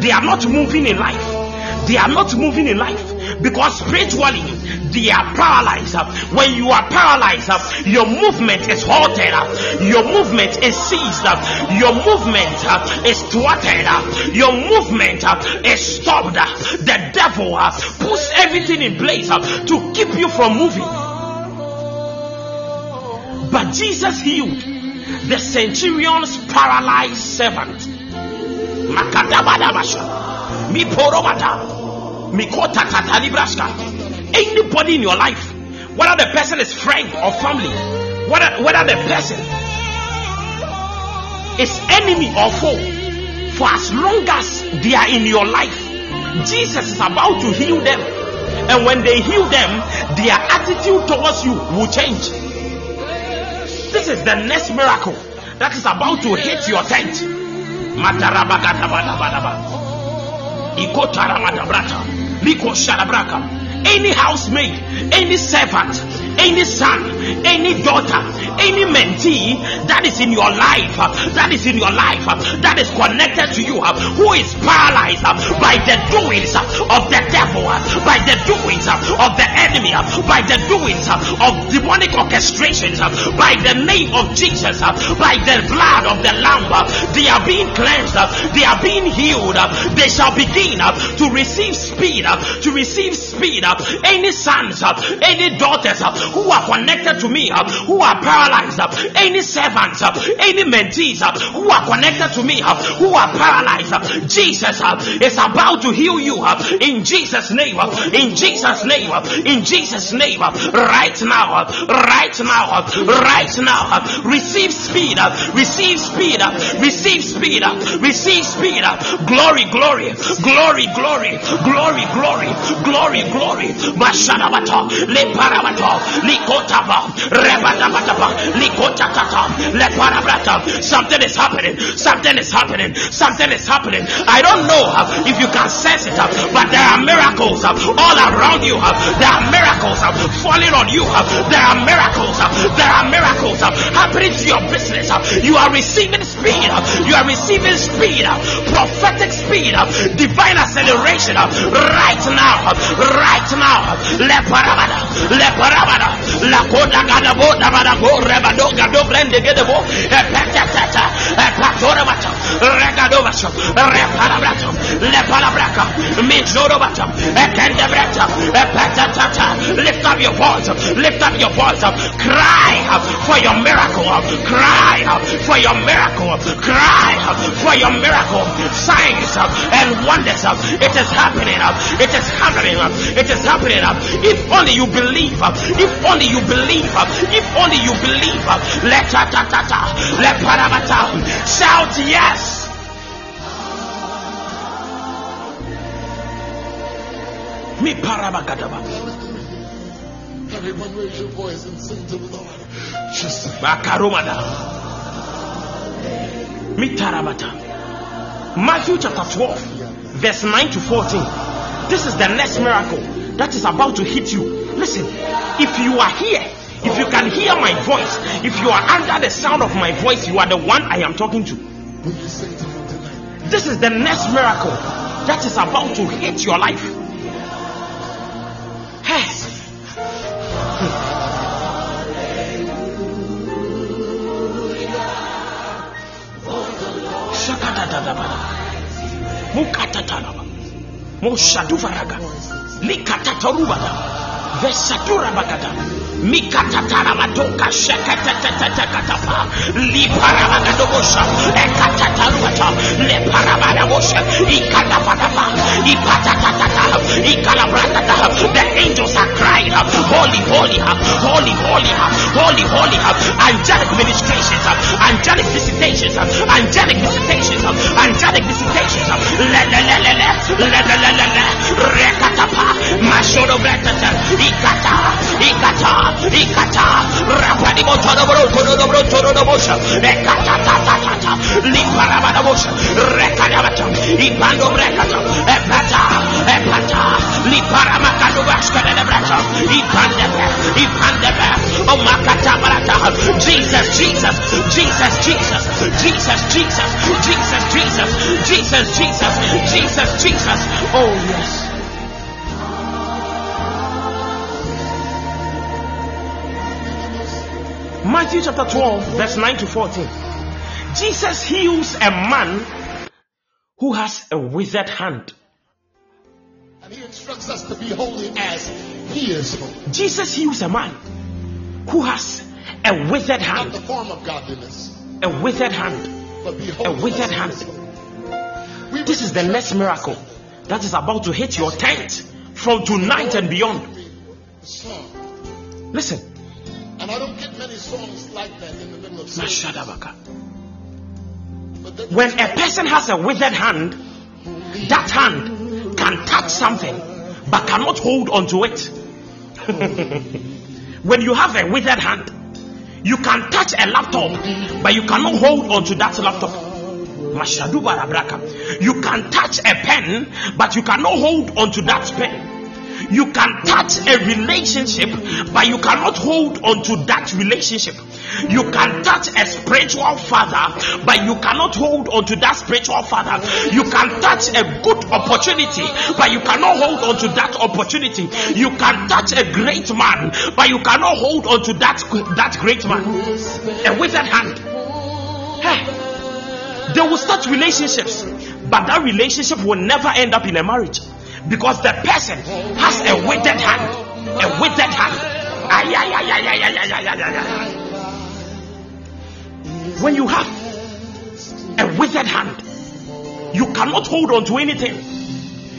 They are not moving in life. They are not moving in life because spiritually they are paralyzed. When you are paralyzed, your movement is halted, your movement is seized, your movement is thwarted, your movement is stopped. The devil puts everything in place to keep you from moving. But Jesus healed the centurion's paralyzed servant. Makadabadabasha. Mi porobata. Anybody in your life, whether the person is friend or family, whether, whether the person is enemy or foe, for as long as they are in your life, Jesus is about to heal them. And when they heal them, their attitude towards you will change. This is the next miracle that is about to hit your tent. Liko shalabraka any housemaid, any servant, any son, any daughter, any mentee that is in your life, that is in your life, that is connected to you, who is paralyzed by the doings of the devil, by the doings of the enemy, by the doings of demonic orchestrations, by the name of Jesus, by the blood of the Lamb, they are being cleansed, they are being healed, they shall begin to receive speed, to receive speed, any sons, any daughters who are connected to me, who are paralyzed, any servants, any mentees who are connected to me, who are paralyzed, Jesus is about to heal you in Jesus' name, in Jesus' name, in Jesus' name, right now, right now, right now. Receive speed, receive speed, receive speed, receive speed. Glory, glory, glory, glory, glory, glory, glory, glory. Mashanabata, le parabato, Likotaba, Rebadabadaba, Likotatata, Leparabrata. Something is happening. Something is happening. Something is happening. I don't know uh, if you can sense it, uh, but there are miracles uh, all around you. Uh, there are miracles uh, falling on you. Uh, there are miracles. There are miracles happening to your business. You are receiving speed. You are receiving speed. Prophetic speed. Divine acceleration. Right now. Right now. Leparabada. Leparabada. Lakoda gadabo dabadago rebado gado brende gedebo. Epetata. Epatorabata. Regadovasha. Reparabrata. Leparabraka. Mijorobata. Ekendebrata. Epetata. Lift up your voice. Lift up your voice. Cry for your miracle. Cry for your miracle. Cry for your miracle. Signs and wonders. It is happening. It is happening. It is happening. If only you believe. If only you believe. If only you believe. Let ta ta ta ta. Let paramata. Shout yes. Me parabagadaba. Everyone raise your voice and sing to the Lord. Just Bakaromada. Mitarabata. Matthew chapter 12, verse 9 to 14. This is the next miracle that is about to hit you. Listen, if you are here, if you can hear my voice, if you are under the sound of my voice, you are the one I am talking to. This is the next miracle that is about to hit your life. Hey. Shakatadadabada. Mukatatalaba. likatatorubada. Vesatura bakata The angels are crying Holy, holy, holy, holy, holy, holy, angelic ministrations, angelic visitations, angelic visitations, angelic visitations. Le le le le le le le le le rekatapa mashodo bretata ikata ikata ikata rapani todo bro todo bosha ekata ta ta ta ta liparabada bosha rekadabata ibando brekata epata epata liparamaka Ibashkadadabrata, Ipandebe, Ipandebe, Omakata Barata, Jesus, Jesus, Jesus, Jesus, Jesus, Jesus, Jesus, Jesus, Jesus, Jesus, Jesus, Jesus. Oh yes. Matthew chapter 12, verse 9 to 14. Jesus heals a man who has a withered hand. And he instructs us to be holy as he is holy. Jesus heals a man who has a withered Not hand. the form of godliness, A withered hand. but be A withered hand. We This is the next miracle that is about to hit your tent from tonight and beyond. Listen. And I don't get many songs like that in the middle of service. When a person has a withered hand, that hand can touch something but cannot hold onto it. when you have a withered hand, you can touch a laptop but you cannot hold onto that laptop. You can touch a pen but you cannot hold onto that pen. You can touch a relationship, but you cannot hold on to that relationship. You can touch a spiritual father, but you cannot hold on to that spiritual father. You can touch a good opportunity, but you cannot hold on to that opportunity. You can touch a great man, but you cannot hold on to that, that great man. A withered hand. Hey, they will start relationships, but that relationship will never end up in a marriage because the person has a withered hand. A withered hand. When you have a withered hand, you cannot hold on to anything.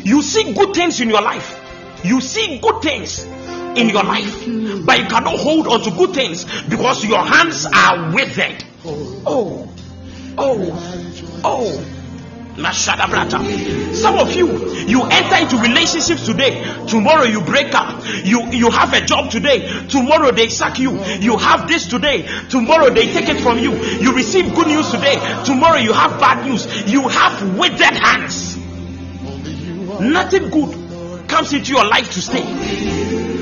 You see good things in your life. You see good things in your life, but you cannot hold on to good things because your hands are withered. Oh, oh, oh. Some of you, you enter into relationships today. Tomorrow you break up. You you have a job today. Tomorrow they sack you. You have this today. Tomorrow they take it from you. You receive good news today. Tomorrow you have bad news. You have withered hands. Nothing good comes into your life to stay.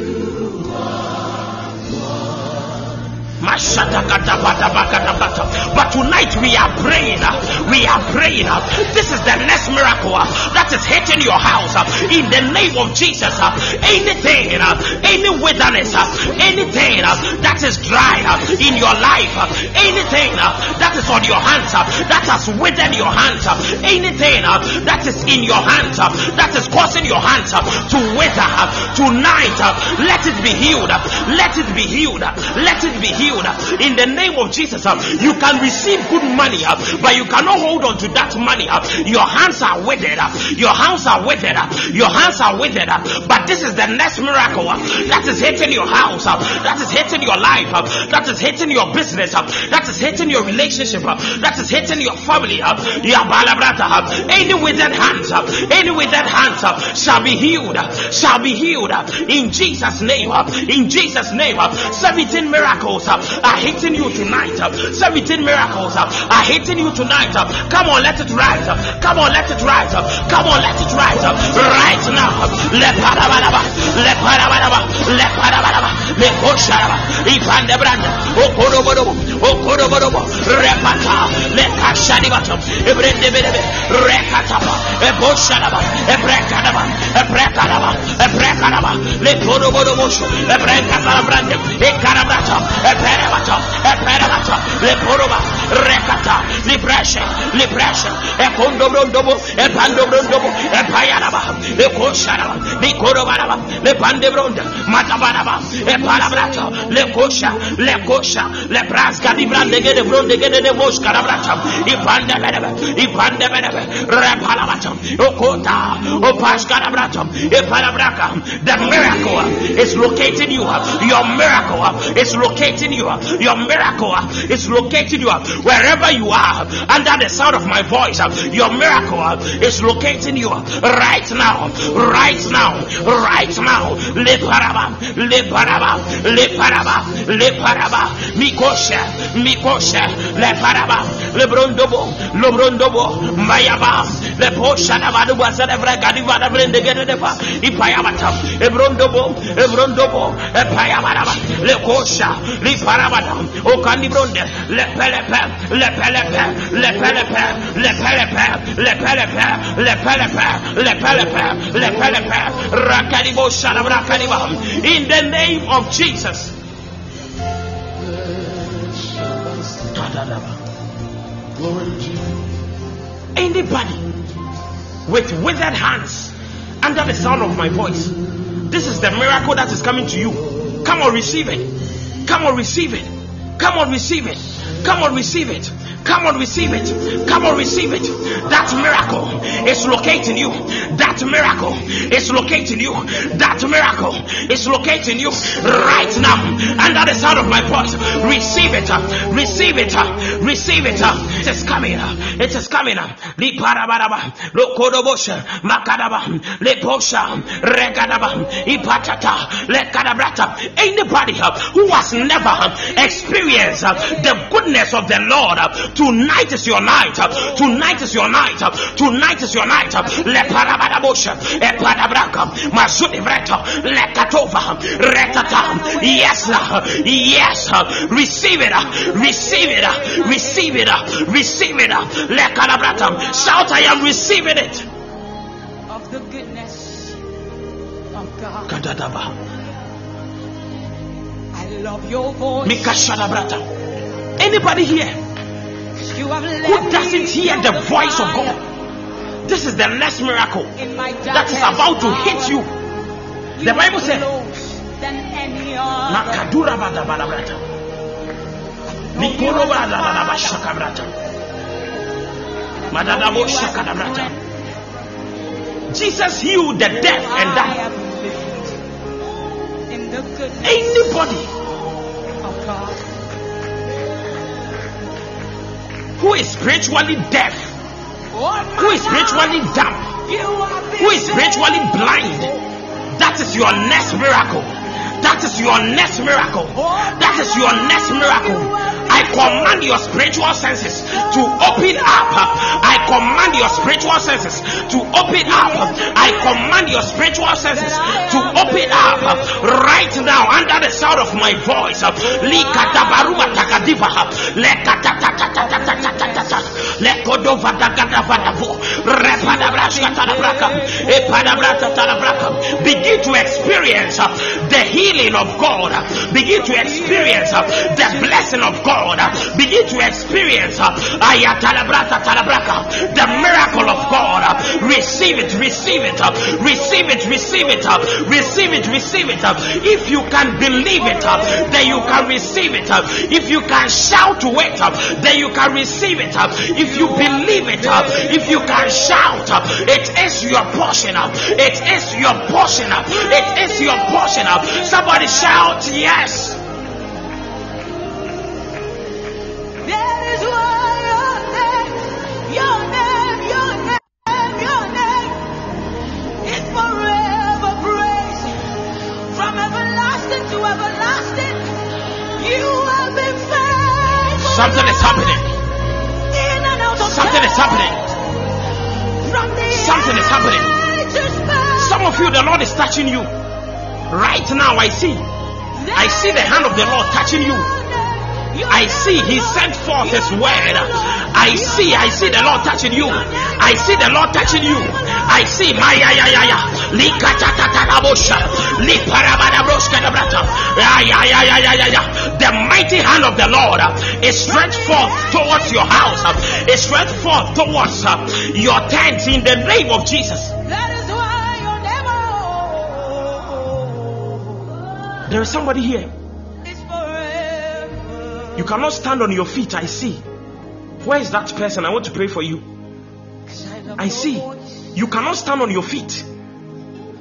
But tonight we are praying. We are praying. This is the next miracle that is hitting your house. In the name of Jesus. Anything, any wilderness, anything that is dry in your life, anything that is on your hands, that has withered your hands, anything that is in your hands, that is causing your hands to wither, tonight, let it be healed. Let it be healed. Let it be healed in the name of Jesus. Uh, you can receive good money, uh, but you cannot hold on to that money. Uh, your hands are withered. Uh. Your hands are withered. Uh. Your hands are withered. Uh. But this is the next miracle that is hitting your house, that is hitting your life, that is hitting your business, that is hitting your relationship, that is hitting your family. Any withered hands, any withered hands shall be healed, shall be healed in Jesus' name. In Jesus' name, 17 miracles are hitting you tonight. 17 miracles are hitting you tonight. Come on, let it rise. Up. Come on, let it rise. Up. Come on, let it rise. Up. Right now. Leparabaraba, leparabaraba, lekosharaba, ipandebranda, okoroborobo, okoroborobo, repata, lekashanibato, ebrendeberebe, rekataba, ebosharaba, ebrekanaba, ebrekanaba, ebrekanaba, lekoroboroboso, ebrekatabrande, ekarabrata, eperabata, eperabata, leporoba, rekata libreshe libreshe ekondomrondobo epandomrondobo epayaraba ekosharaba nikorobaraba lepandebronda matabaraba epalabrata lekosha lekosha lebraska librandegede brondegede moskarabrata ipandeberebe ipandeberebe repalabata. Okota opaskarabrata epalabraka the miracle is locating you. Your miracle is locating you. Your miracle is locating you. wherever you are, under the sound of my voice, your miracle is locating you right now, right now, right now. Leparaba, leparaba, leparaba, leparaba, mikosha, mikosha, leparaba, lebrondobo, lebrondobo, mayaba, leposha, nabaduba, sedevra, gadiva, ebrondobo, ebrondobo, epayabaraba, lekosha, liparabata, okandibronde, lepelepe, In the name of Jesus. Anybody with withered hands under the sound of my voice, this is the miracle that is coming to you. Come on, receive it. Come on, receive it. Come on, receive it. Come on, receive it. Come on, receive it. Come on, receive it. That miracle is locating you. That miracle is locating you. That miracle is locating you right now under the sound of my voice. Receive it. Receive it. Receive it. It is coming. It is coming. Li parabaraba. Lo kodobosha. Makadaba. Le posha. Regadaba. Ipatata. Le kadabrata. Anybody who has never experienced the goodness of the Lord Tonight is your night. Tonight is your night. Tonight is your night. Le parabadabosha. E padabraka. Mazuni vreta. Le katova. Retata. Yes. Yes. Receive it. Receive it. Receive it. Receive it. Le kadabrata. Shout, I am receiving it. of the goodness of God. Kadadaba. I love your voice. Anybody here You have led who doesn't hear the voice of God? This is the next miracle that is about to hit you. The Bible said, Nakadura Badabadabrata. Nikoro Badabadabashakabrata. Madadabo Shakadabrata. Jesus healed the dead and dumb. Anybody who is spiritually deaf who is spiritually dumb, who is spiritually blind. That is your next miracle. That is your next miracle. That is your next miracle. I command your spiritual senses to open up. I command your spiritual senses to open up. I command your spiritual senses to open up right now under the sound of my voice. Begin to experience the healing of God. Begin to experience the blessing of God. Begin to experience uh, the miracle of God. Receive it, receive it, uh, receive it, receive it, uh, receive it, receive it. uh. If you can believe it, uh, then you can receive it. uh. If you can shout to it, uh, then you can receive it. uh. If you believe it, uh, if you can shout, uh, it is your portion. uh. It is your portion. uh. It is your portion. uh. Somebody shout yes. Something is happening. In and out of Something is happening. Something is happening. Some of you, the Lord is touching you. Right now, I see. I see the hand of the Lord touching you. I see He sent forth His word. I see, I see the Lord touching you. I see the Lord touching you. I see my ya ya ya ya. Likatatatarabosa. Liparabadabroska dabrata. Ya ya ya ya ya ya ya. The mighty hand of the Lord uh, is stretched forth towards your house. uh, Is stretched forth towards uh, your tent in the name of Jesus. That is why your name There is somebody here. Is. You cannot stand on your feet. I see. Where is that person? I want to pray for you. I see. You cannot stand on your feet.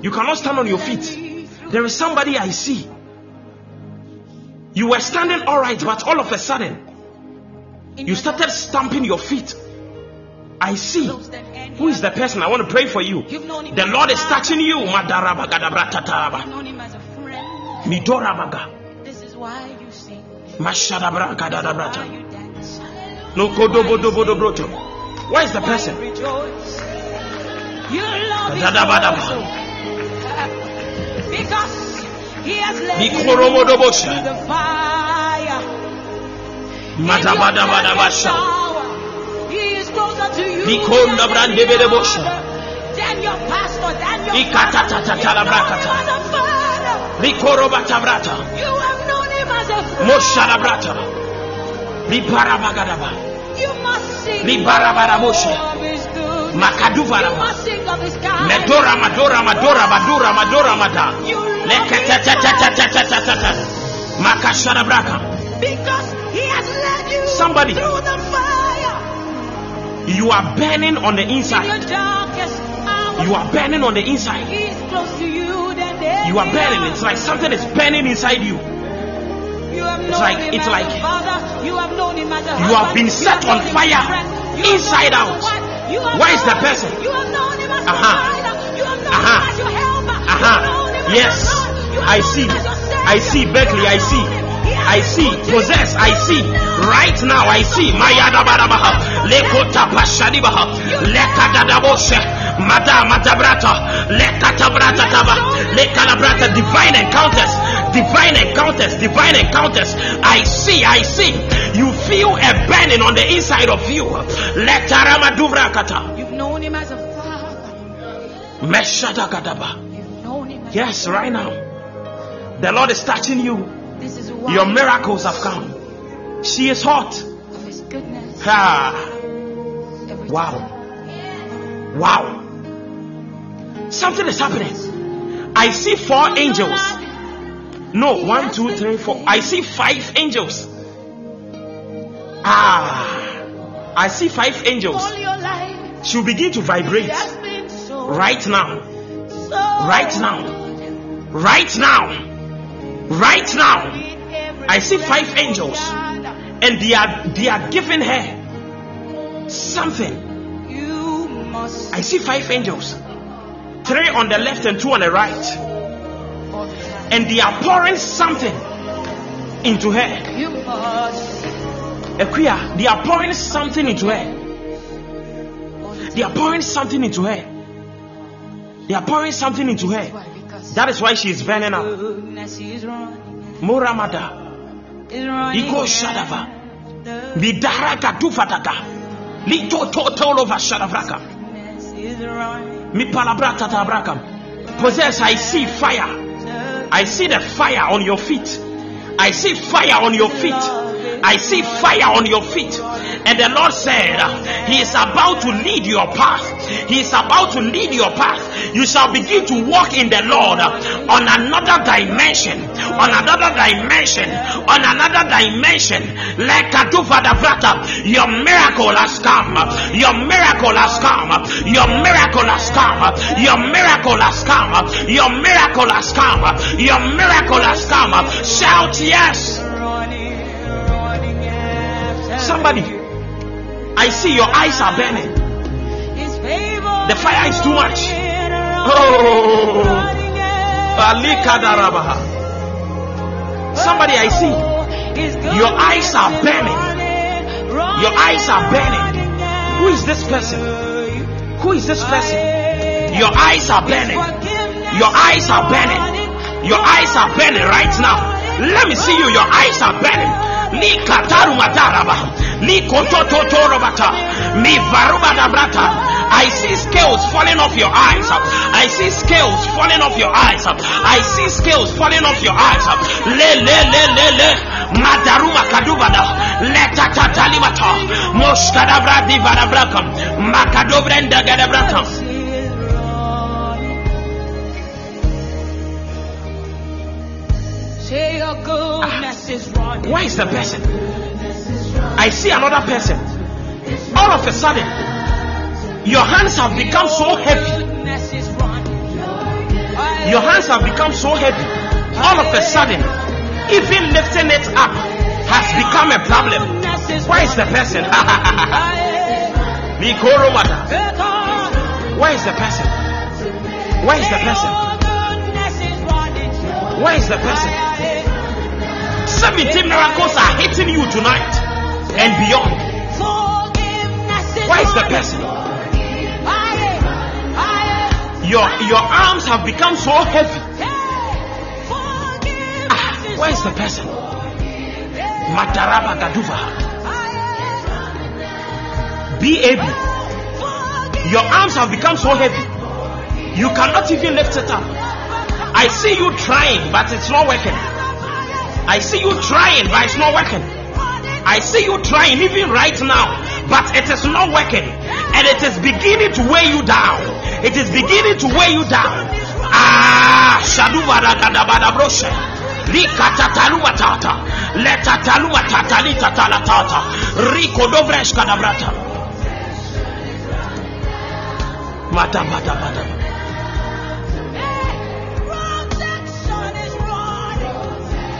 You cannot stand on your feet. There is somebody I see. You were standing all right, but all of a sudden, you started stamping your feet. I see. Who is the person? I want to pray for you. The Lord is touching you. Madarabagadabratataba. I've Mashadabra kadadabrata. Nokodobodobodobroto. Where is the person? Kadadabadaba. Because he has led the fire. Madabadabadabasha. He is closer to you. Nikondabrandeberebosha. Than your pastor, than your father. You are the one of Father. You have no Mosharabrata. Ribarabagadaba. Ribarabaraboshi. Makaduvaraba. Medora madora madora madora madora mada. Lekatatatatatatata. Makasharabraka. Because he has led you Somebody. through the fire. You are burning on the inside. In you are burning on the inside. You, you are burning. It's like something is burning inside you. It's like it's like you have been set on fire inside out. Where is the person? Uh huh. Uh huh. Uh huh. Yes, I see. I see Berkeley. I see. I see, possess, I see. Right now, I see. Mayadabarabaha, Lekota Pashadibaha, Lekadadaboshe, Madame Madabrata, Lekatabrata Taba, Lekalabrata, divine encounters, Divine encounters. Divine encounters. I see. I see. You feel a burning on the inside of you. You've known him as a father. Meshadagadaba. You've known him as Yes, right now. The Lord is touching you. This is why Your miracles have come. She is hot. of his goodness. Ah, wow. Wow. Something is happening. I see four angels. No, one, two, three, four. I see five angels. Ah, I see five angels. She'll begin to vibrate right now. Right now. Right now. Right now. I see five angels. And they are they are giving her something. I see five angels. Three on the left and two on the right and they are pouring something into her. They are pouring something into her. They are pouring something into her. They are pouring something into her. That is why she is burning up. Muramada. Iko Shadava. Vidaraka Tufataka. Lito Totolova Shadavraka. Mi palabra tatabrakam. Possess, I see fire. I see the fire on your feet. I see fire on your feet. I see fire on your feet. And the Lord said, He is about to lead your path. He is about to lead your path. You shall begin to walk in the Lord on another dimension, on another dimension, on another dimension. Like Vadavrata, your miracle has come. Your miracle has come. Your miracle has come. Your miracle has come. Your miracle has come. Your miracle has come. Shout yes. Somebody, I see your eyes are burning. The fire is too much. Oh, Ali Kadarabaha. Somebody, I see your eyes are burning. Your eyes are burning. Who is this person? Who is this person? Your eyes are burning. Your eyes are burning. Your eyes are burning right now. Let me see you. Your eyes are burning. I see scales falling off your eyes. I see scales falling off your eyes. I see scales falling off your eyes. Le le le le le. Madaruma kadubada. Leta tatalimata. Moshkadabra divadabraka. Makadobrenda gadabraka. ah, where is the person? I see another person. All of a sudden, your hands have become so heavy. Your hands have become so heavy. All of a sudden, even lifting it up has become a problem. Where is the person? Where is the person? Where is the person? Where is the person? Seventeen miracles are hitting you tonight and beyond. Where is the person? Your your arms have become so heavy. Ah, where is the person? Mataraba Gaduva. BAB. Your arms have become so heavy. You cannot even lift it up. I see you trying, but it's not working. I see you trying, but it's not working. I see you trying even right now, but it is not working. And it is beginning to weigh you down. It is beginning to weigh you down. Ah, Shaduvara Rikatataluatata. Letataluatata litatalatata. Rico dobresh kadabrata. Mata mata mata.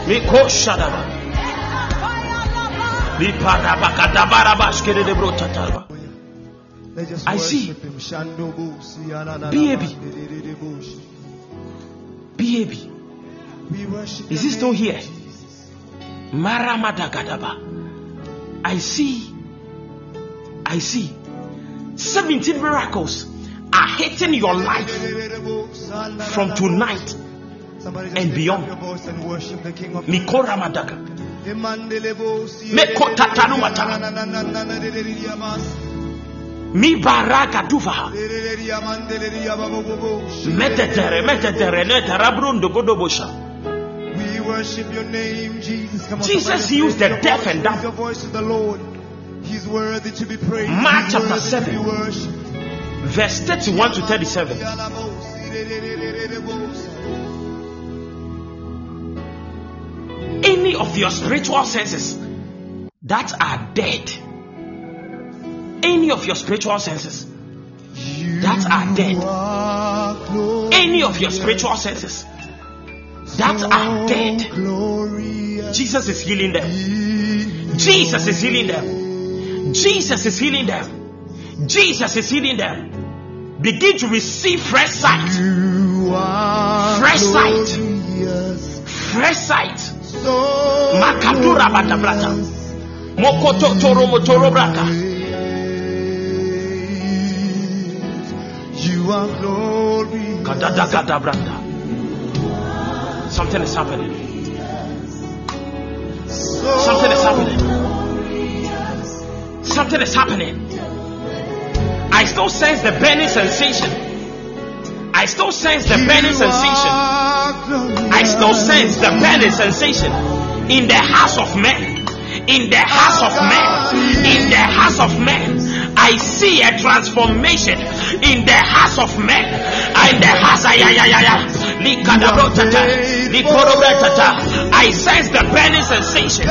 Miko Shadaba. I see. Baby. Baby. Is he still here? Maramadagadaba. I see. I see. 17 miracles are hitting your life from tonight and beyond. Mikora Madaka. Meko. Mi baraka duva. Metetere, metetere, Godobosha. We worship your name, Jesus. Come on, Jesus used the deaf and dumb. The voice of the Lord. He's worthy to be praised. Mark chapter 7, verse 31 to 37. Any of your spiritual senses that are dead, any of your spiritual senses that are dead, any of your spiritual senses that are dead, Jesus is healing them. Jesus is healing them. Jesus is healing them. Jesus is healing them. begin to receive fresh sight. Fresh sight. Fresh sight. Makadura batabrata. Mokoto toro motoro glorious. You are glorious. Kadada gada brata. Something is happening. Something is happening. Something is happening. I still sense the burning sensation. I still sense the burning sensation. I still sense the burning sensation in the house of men. In the house of men. In the house of men. I see a transformation in the house of men. In the ay, ay, ay, ay, ay. I sense the burning sensation.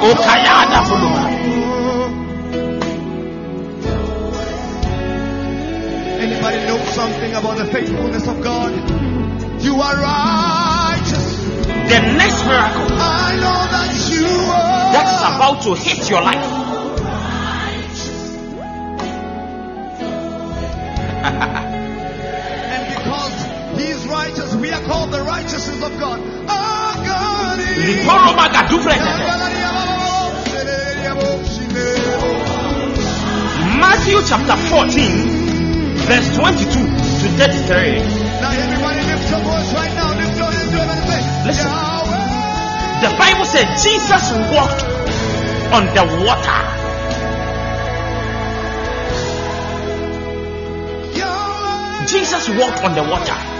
Okayada fuluma. Anybody know something about the faithfulness of God? You are righteous. The next miracle I know that you are. that is about to hit your life. Righteousness of God. Oh, God Matthew chapter 14, verse 22 to 33. Now everybody lift your voice right now. Lift your hands to heaven Listen. The Bible said Jesus walked on the water. Jesus walked on the water.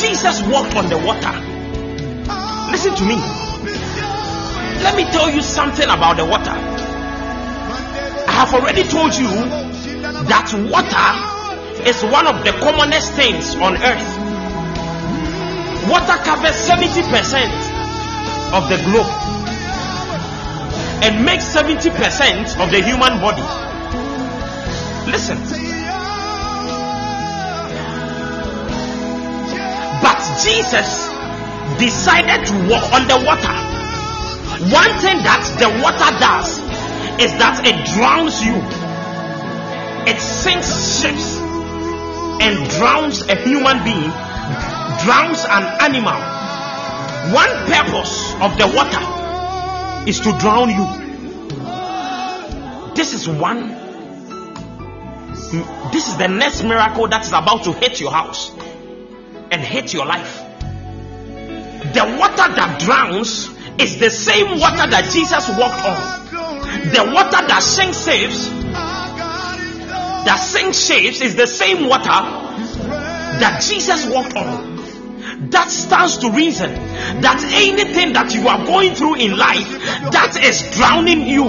Jesus walked on the water. Listen to me. Let me tell you something about the water. I have already told you that water is one of the commonest things on earth. Water covers 70% of the globe and makes 70% of the human body. Listen, Jesus decided to walk on the water. One thing that the water does is that it drowns you, it sinks ships and drowns a human being, drowns an animal. One purpose of the water is to drown you. This is one. This is the next miracle that is about to hit your house and hate your life. The water that drowns is the same water that Jesus walked on. The water that sinks saves, that sinks shapes is the same water that Jesus walked on. That stands to reason that anything that you are going through in life that is drowning you,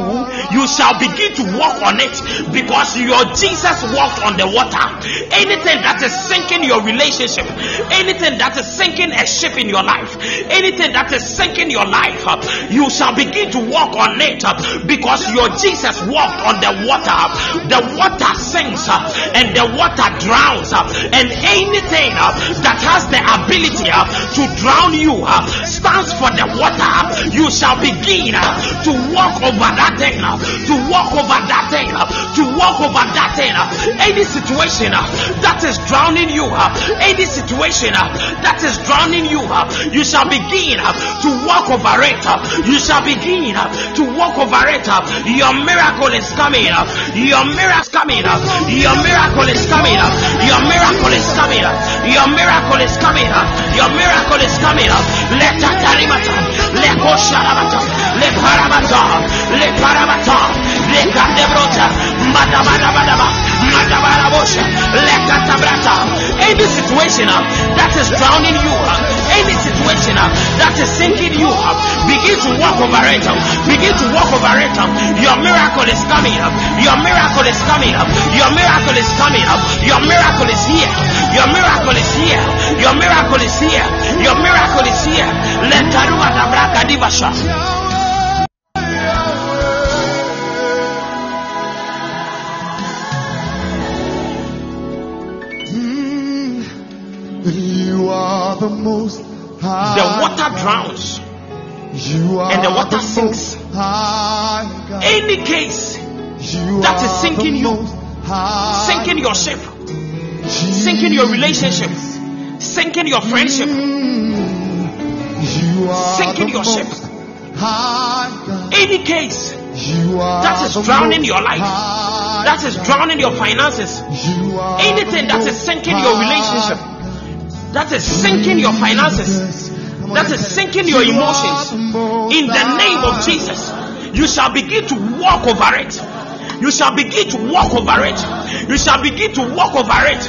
you shall begin to walk on it because your Jesus walked on the water. Anything that is sinking your relationship, anything that is sinking a ship in your life, anything that is sinking your life, you shall begin to walk on it because your Jesus walked on the water. The water sinks and the water drowns, and anything that has the ability uh, to drown you uh, stands for the water. You shall begin uh, to walk over that thing, uh, to walk over that thing, uh, to walk over that thing. Uh. Any situation that is drowning you, any situation that is drowning you, you shall begin to walk over it. You shall begin to walk over it. Your miracle is coming. Your miracle is coming. Your miracle is coming. Your miracle is coming. Your miracle is coming. Your miracle is coming. up. Let tarimata, le kosharamata, le paramata, le paramata, le kandebrota, madabada badaba, madabada bosha, le katabrata. Any situation uh, that is drowning you, uh, any situation situation uh, that is sinking you up. Begin to walk over it. Um, begin to walk over it. Um. Your miracle is coming up. Your miracle is coming up. Your miracle is coming up. Your miracle is here. Your miracle is here. Your miracle is here. Your miracle is here. Divasha. Mm, you are the most the water drowns and the water sinks. Any case that is sinking you, sinking your ship, sinking your relationship, sinking your friendship, sinking your ship. Any case that is drowning your life, that is drowning your finances, anything that is sinking your relationship that is sinking your finances, that is sinking your emotions, in the name of Jesus, you shall begin to walk over it. You shall begin to walk over it. You shall begin to walk over it.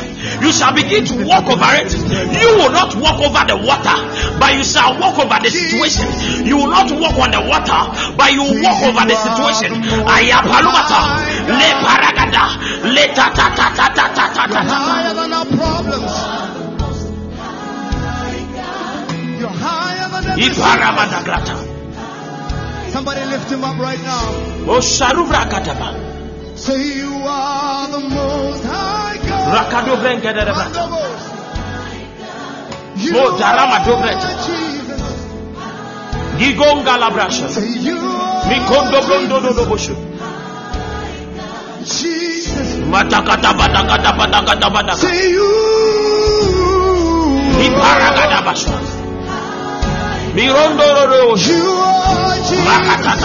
You shall begin to walk over it. You will not walk over the water, but you shall walk over the situation. You will not walk on the water, but you will walk over the situation. Ayapalumata, le paragada, le ta ta ta ta ta ta ta ta Somebody lift him up right now. Say you are the most high God. The most high God. You are Jesus. Say you Kata Jesus. Jesus. Say you. Say you Mirondororo. You are Jesus.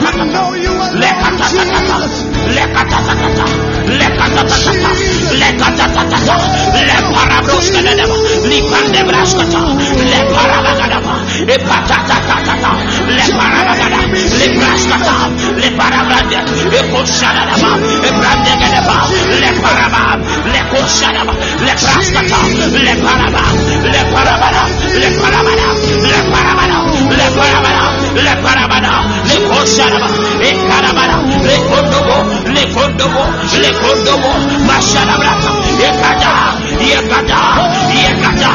We know you are Jesus. Lekatatata. Lekatatata. Lekatatata. Leparabroska dedeba. Lipande braskata. Leparabagadaba. Epatatatata. Leparabagada. Lebraskata. Leparabrande. Ekoshadadaba. Ebrandegedeba. Leparaba. Lekoshadaba. Lepraskata. Leparaba. Leparabada. Leparabada. Leparabada. Leparabada le parabana, le kosharaba, e karabana, le kondobo, le kondobo, le kondobo, masharabrata, Le kada, e kada, e kada,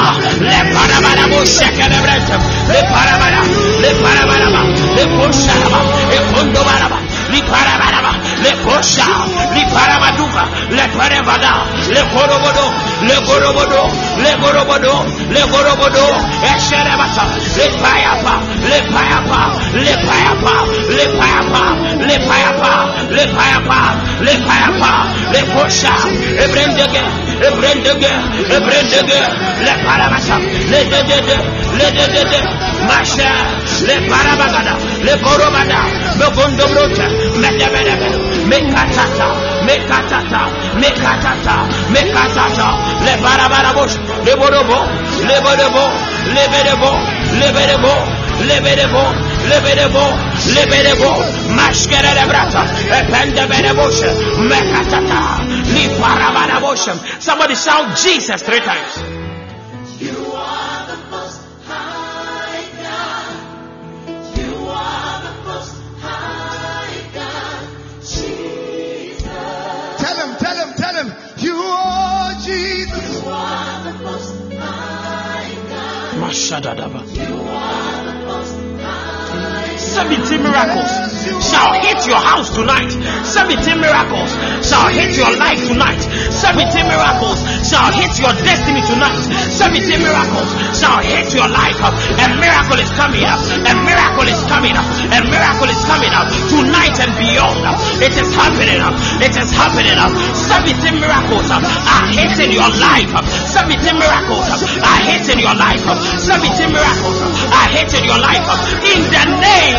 le parabana mo shekelebrata, le parabana, le parabana, le kosharaba, e kondobaraba. Les Liparabaraba, le Kosha, Liparabaduka, le Parabada, le Korobodo, le Gorobodo, le Gorobodo, le Gorobodo, Esherabata, le Payapa, le Payapa, le Payapa, le Payapa, le Payapa, le Payapa, le Payapa, le Kosha, le Brendege, le Brendege, le Brendege, le Parabasa, le Dedede, le Dedede, ma chère, le Parabagada, le Gorobada, le Mekatata, mekatata, mekatata, mekatata, le barabarabos, le borobo, le borobo, le berebo, le berebo, le berebo, le berebo, le berebo, maskere le brata, epende berebos, mekatata, li parabarabos. Somebody shout Jesus three times. Jesus. You are the most high God. You are the 70 miracles shall hit your house tonight. 70 miracles shall hit your life tonight. 70 miracles shall hit your destiny tonight. 70 miracles shall hit your life. A miracle is coming up. A miracle is coming up. A miracle is coming up tonight and beyond. It is happening. Up. It is happening. up. 70 miracles are hitting your life. 70 miracles are hitting your life. 70 miracles are hitting your life. In the name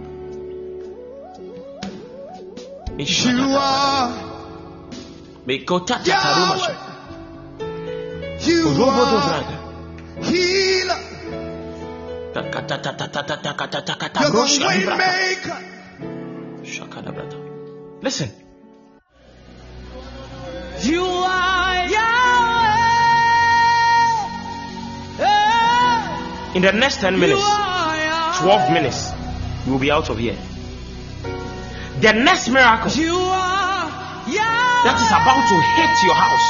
You oh, Ishadadaba. are Mikotata Yahweh. tarumasha. You are healer. You're the Rosha way librata. maker. Shakadabrata. Listen. You are Yahweh. In the next 10 minutes, 12 minutes, we will be out of here. The next miracle You are Yahweh. that is about to hit your house.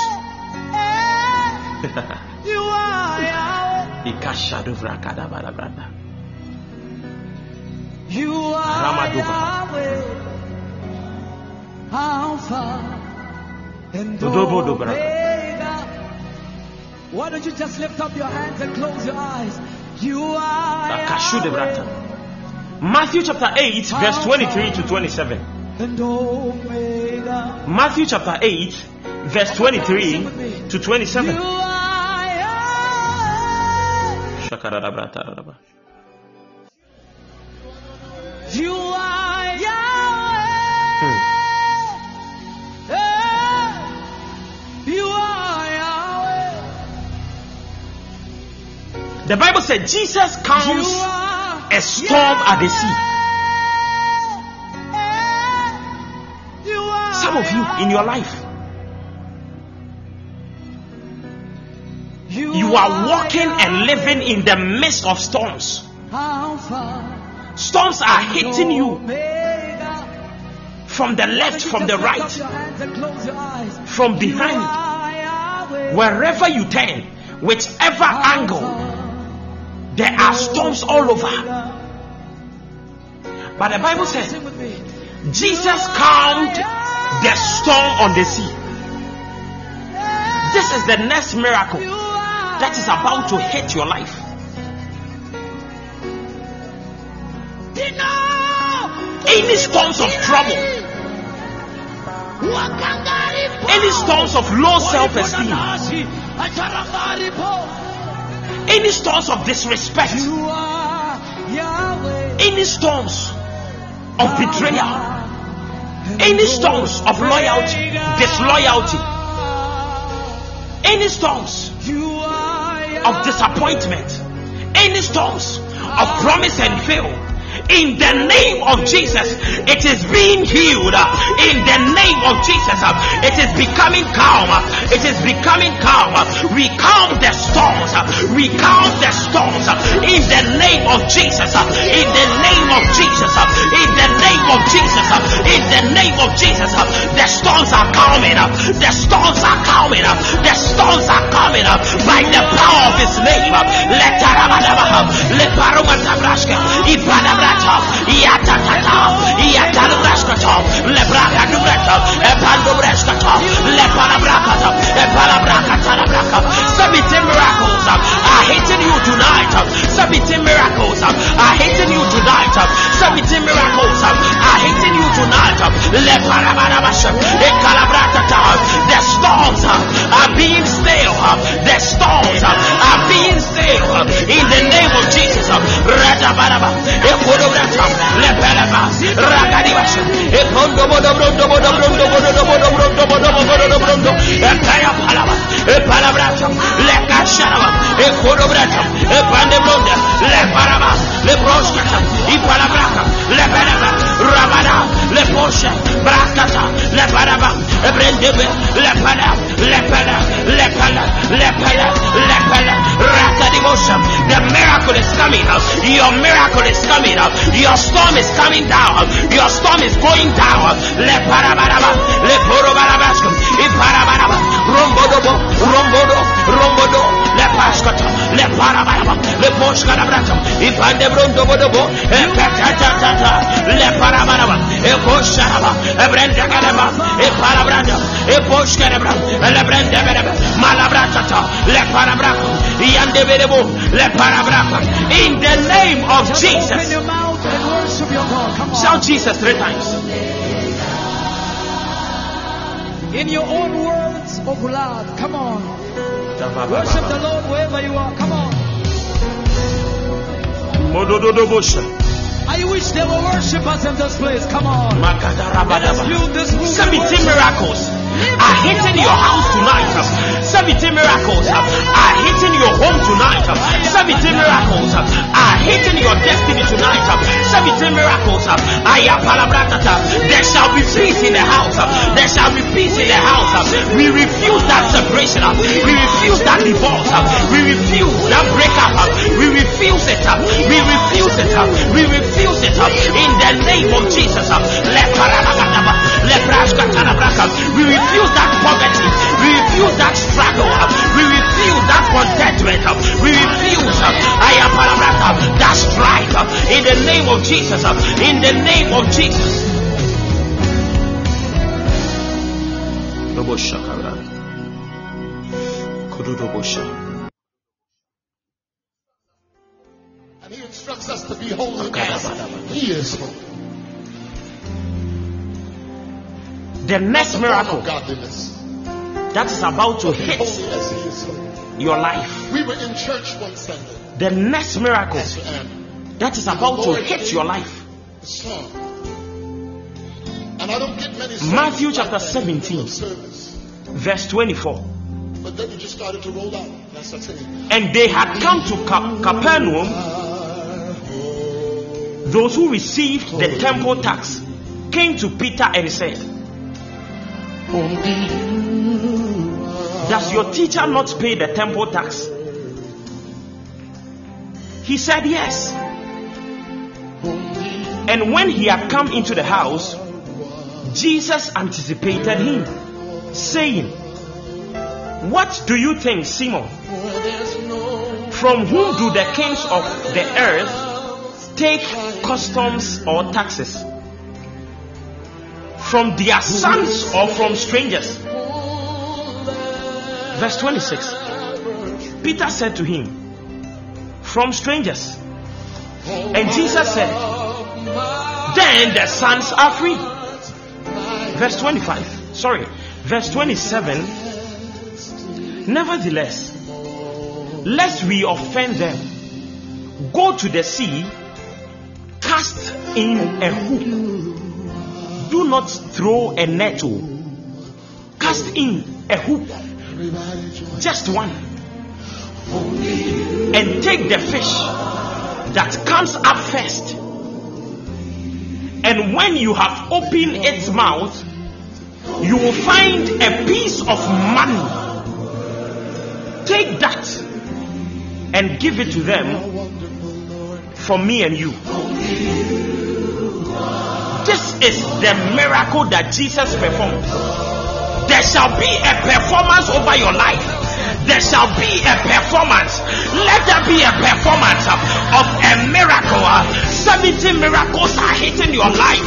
Eh, you are Yahweh. Ikashaduvrakadabarabara. You are. Alpha and Omega. Why don't you just lift up your hands and close your eyes? You are Matthew chapter 8, verse 23 to 27. Matthew chapter 8, verse 23 to 27. You are Yahweh. Shakadadabrata. You are Yahweh. Hmm. You are Yahweh. The Bible said Jesus are a storm at the sea. You Some of you in your life, you are walking and living in the midst of storms. Storms are hitting you from the left, from the right, from behind. Wherever you turn, whichever angle, there are storms all over. But the Bible says. Jesus calmed the storm on the sea. This is the next miracle that is about to hit your life. Any storms of trouble, any storms of low self esteem, any storms of disrespect, You are Yahweh. any storms of betrayal, any storms of loyalty, disloyalty, any storms of disappointment, any storms of promise and fail. In the name of Jesus, it is being healed. In the name of Jesus, it is becoming calm. It is becoming calm. We calm the storms. We calm the storms. In the name of Jesus. In the name of Jesus. In the name of Jesus. In the name of Jesus. The storms are calming. Up. The storms are calming. Up. The storms are coming up by the power of his name. Let parumatabrashka, yatatata, hitting you tonight. Submitting miracles hitting you tonight. Submitting miracles hitting you tonight. Being still. The storms are being still. In the name of Jesus. Rabaraba, Econobrasa, Leperaba, Ragadibas, Epondo, Bono, Brondo, Bono, Brondo, Bono, Bono, Brondo, Bono, Bono, Brondo, The miracle is coming out. Your miracle is coming out. Your storm is coming down. Your storm is going down. Le parabaraba, le porobarabasco, i parabaraba, rombodobo, rombodo, rombodo, le pascata, le parabaraba, le poscarabrata, i pandebrondo bodobo, e catatata, le parabaraba, e posharaba, e brenda calaba, e parabranda, e poscarabra, le brenda bereba, malabratata. In the name of Jesus. Shout Jesus three times. In your own words of love. Come on. Worship the Lord wherever you are. Come on. I wish there were worshipers in this place. Come on. Let us fill this room Seventeen miracles are hitting your house tonight. 70 miracles are hitting your home tonight. 70 miracles are hitting your destiny tonight. 70 miracles. I. There shall be peace in the house. There shall be peace in the house. We refuse that separation. We refuse that divorce. We refuse that breakup. We refuse it. We refuse it. We refuse it in the name of Jesus. We refuse that poverty. We refuse that struggle. We refuse that contentment. We refuse uh, I am that strife uh, in the name of Jesus. Uh, in the name of Jesus. And he instructs us to be holy as he is holy. The next miracle that is about to hit Holy as he is holy. your life. We were in church one Sunday. The next miracle that is about to hit your life. And I don't get many Matthew chapter that in the 17. middle of service. Verse 24. But then it just started to roll out. And I started singing. And they had come to Ca- Capernaum, those who received the temple tax came to Peter and said, Does your teacher not pay the temple tax? He said, Yes. And when he had come into the house, Jesus anticipated him, saying, What do you think, Simon? From whom do the kings of the earth take customs or taxes? From their sons or from strangers? Verse 26 Peter said to him, From strangers. And Jesus said, Then the sons are free. Verse 25. Sorry. Verse 27. Nevertheless, lest we offend them, go to the sea, cast in a hook. Do not throw a net. oh. Cast in a hook. Just one. And take the fish that comes up first. And when you have opened its mouth, you will find a piece of money. Take that and give it to them for me and you. This is the miracle that Jesus performed. There shall be a performance over your life. There shall be a performance. Let there be a performance of a miracle. 70 miracles are hitting your life.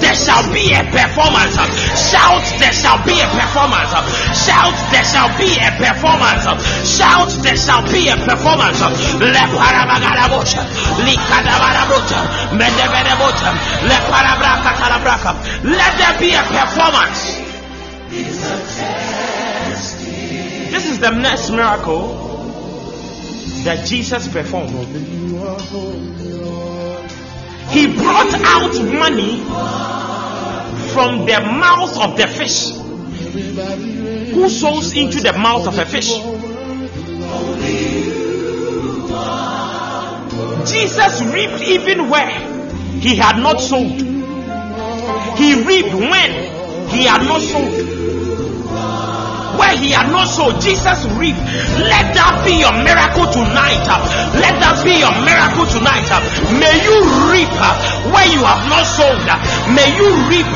There shall be a performance. Shout, there shall be a performance. Shout, there shall be a performance. Shout, there shall be a performance. Le parabagarabocha, likadabarabocha, mendeberebota, le parabraka tarabraka. Let there be a performance. The next miracle that Jesus performed. He brought out money from the mouth of the fish. Who sows into the mouth of a fish? Jesus reaped even where he had not sowed. He reaped when he had not sowed where he had not sown, Jesus reaped. Let that be your miracle tonight. Let that be your miracle tonight. May you reap where you have not sown. May you reap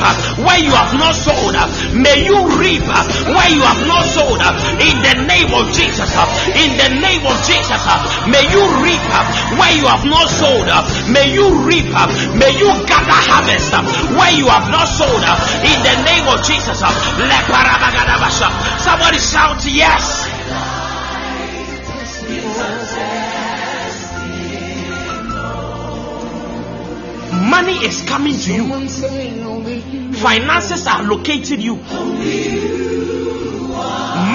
where you have not sown. May you reap where you have not sown. In the name of Jesus. In the name of Jesus. May you reap where you have not sown. May you reap. May you gather harvest where you have not sown. In the name of Jesus. Somebody shout yes. Money is coming to you. Finances are located you.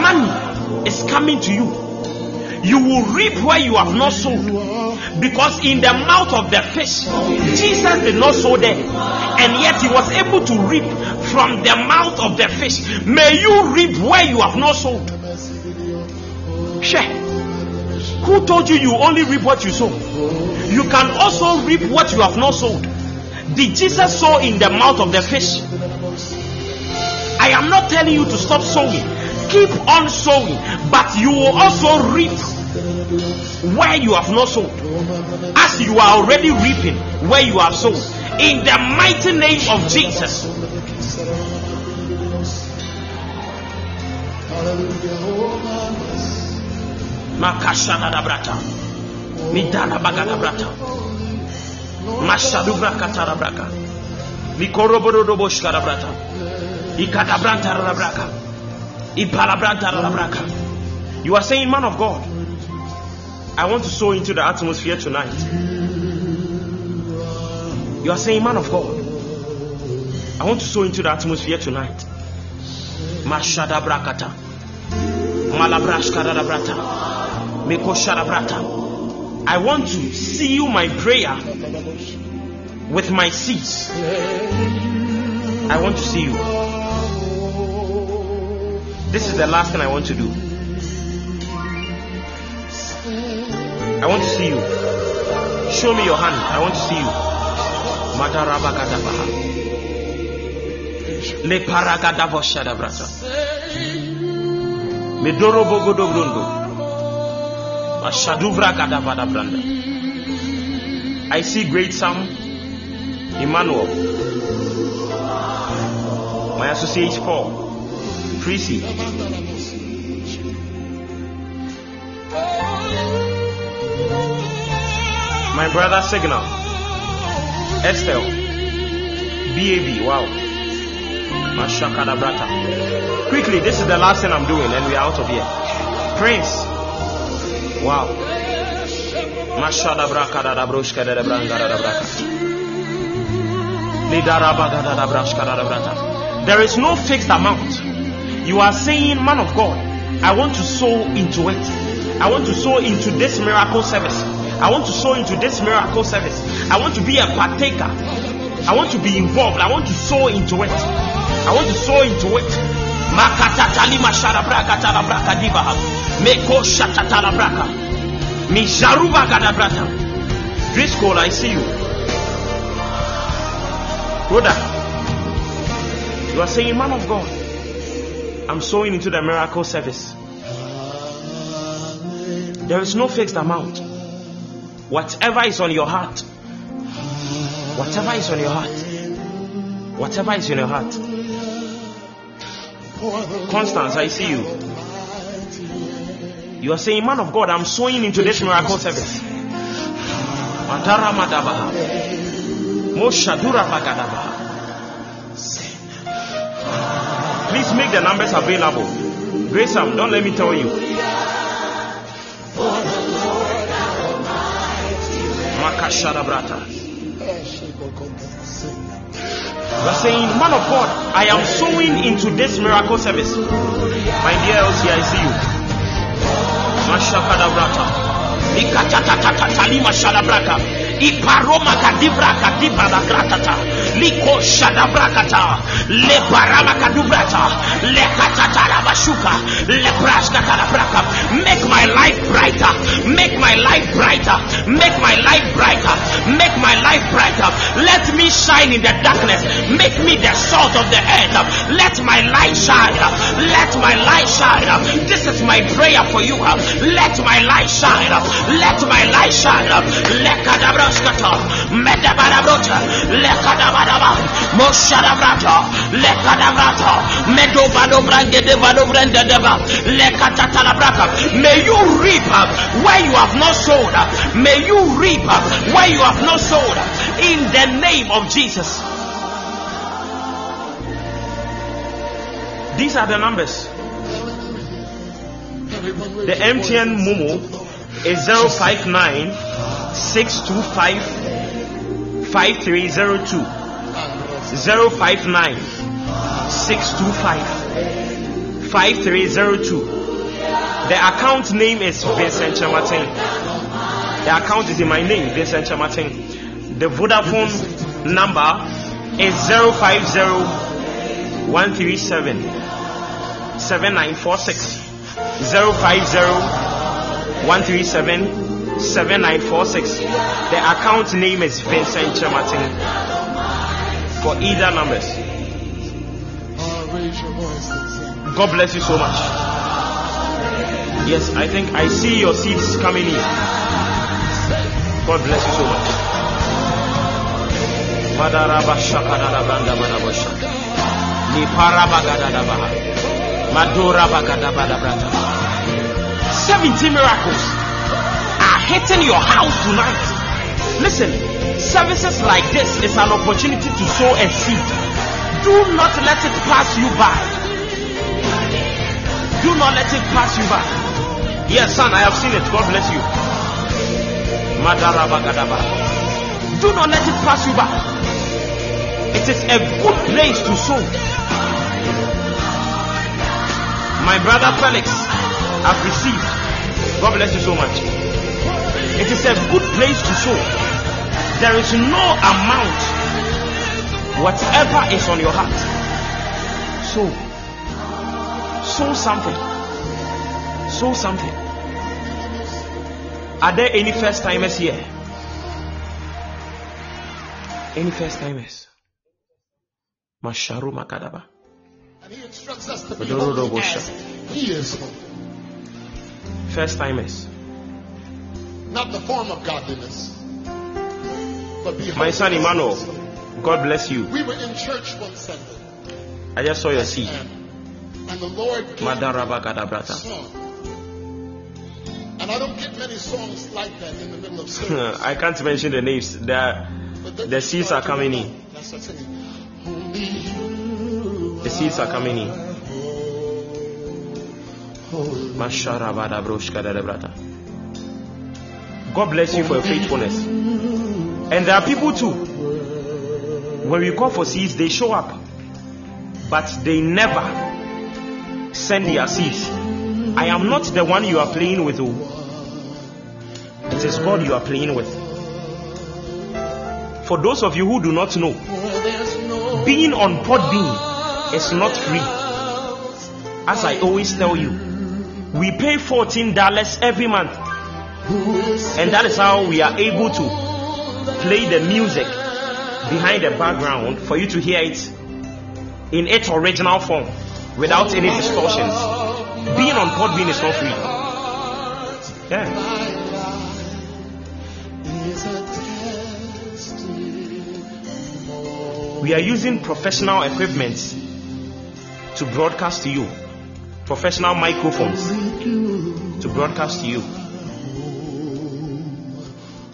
Money is coming to you. You will reap where you have not sown. Because in the mouth of the fish, Jesus did not sow there. And yet he was able to reap from the mouth of the fish. May you reap where you have not sowed. Share. Who told you you only reap what you sow? You can also reap what you have not sowed. Did Jesus sow in the mouth of the fish? I am not telling you to stop sowing. Keep on sowing, but you will also reap where you have not sown, as you are already reaping where you have sown. In the mighty name of Jesus. Makashana da brata. Midana bagada brata. Mashadubra katara braka. Mikorobodo boshkara brata. Ikadabranta rabraka. Ipalabranta rabraka. You are saying, man of God, I want to sow into the atmosphere tonight. You are saying, man of God, I want to sow into the atmosphere tonight. Mashada brakata. Malabrashkara brata. Mekoshara brata. I want to see you my prayer with my seeds. I want to see you. This is the last thing I want to do. I want to see you. Show me your hand. I want to see you. Madarabagadabaha. Le paragadavoshadabrata. Medoro bogodo brundo. Ashaduvra gadavada branda. I see great Sam Emmanuel. My associate Paul. Tracy. My brother Signal. Estelle. BAB. Wow. Quickly, this is the last thing I'm doing, and we are out of here. Prince. Wow. Mashada Brakada da Brushka da Brangada da Braka. There is no fixed amount. You are saying, man of God, I want to sow into it. I want to sow into this miracle service. I want to sow into this miracle service. I want to be a partaker. I want to be involved. I want to sow into it. I want to sow into it. Makatatali mashara braka tala braka diva. Meko shatatala braka. Mijaruba gada brata. Driscoll, I see you. Brother, you are saying, man of God, I'm sowing into the miracle service. There is no fixed amount. Whatever is on your heart, whatever is on your heart, whatever is in your heart. Constance, I see you. You are saying, Man of God, I'm sowing into this miracle service. Madara Madabaha. Moshadura Bagadabaha. Please make the numbers available. Grace Sam, don't let me tell you. Makashada Brata. You are saying, Man of God, I am sowing into this miracle service. My dear LC, I see you. Iparoma kadibra kadibra da gratata. Liko shadabrakata. Le parama kadubrata. Le katata la bashuka. Le prashka kalabraka. Make my life brighter. Make my life brighter. Make my life brighter. Make my life brighter. Let me shine in the darkness. Make me the salt of the earth. Let my light shine. Let my light shine. This is my prayer for you. Let my light shine. Let my light shine. Let kadabraskata. Moshadabrata. Let kadabrata. Medobadobrange devadobrende deba. Let katatalabraka. May you reap where you have not sown. May you reap where you have not sown. In the name of Jesus. These are the numbers. The MTN Momo is 059 625 5302. 059 625 5302. The account name is Vincent Kyeremateng. The account is in my name, Vincent Kyeremateng. The Vodafone number is 050 137 7946 050 137 7946. The account name is Vincent Kyeremateng for either numbers. God bless you so much. Yes, I think I see your seeds coming in. God bless you so much. 70 miracles hitting your house tonight. Listen, services like this is an opportunity to sow a seed. Do not let it pass you by. Do not let it pass you by. Yes, son, I have seen it. God bless you. Do not let it pass you by. It is a good place to sow. My brother Felix, I've received. God bless you so much. It is a good place to sow. There is no amount, whatever is on your heart. Sow. Sow something. Sow something. Are there any first timers here? Any first timers? Masharu Makadaba. And he instructs us to be holy as he is holy. First timers. Not the form of godliness, but be. My son Emmanuel. God bless you. We were in church one Sunday, I just saw your seed. and, and the Lord gave a song. And I don't get many songs like that in the middle of service. I can't mention the names. The, the seeds are coming in. That's what I'm singing. Only you The seeds are coming in. holy. Masharabadabroshkadadabrata. God bless you for your faithfulness. And there are people too. When we call for seeds, they show up. But they never send their seeds. I am not the one you are playing with. oh. It is God you are playing with. For those of you who do not know, being on Podbean is not free. As I always tell you, we pay $14 every month. And that is how we are able to play the music behind the background for you to hear it in its original form without any distortions. Being on Podbean is not free. Yeah. We are using professional equipment to broadcast to you. Professional microphones to broadcast to you.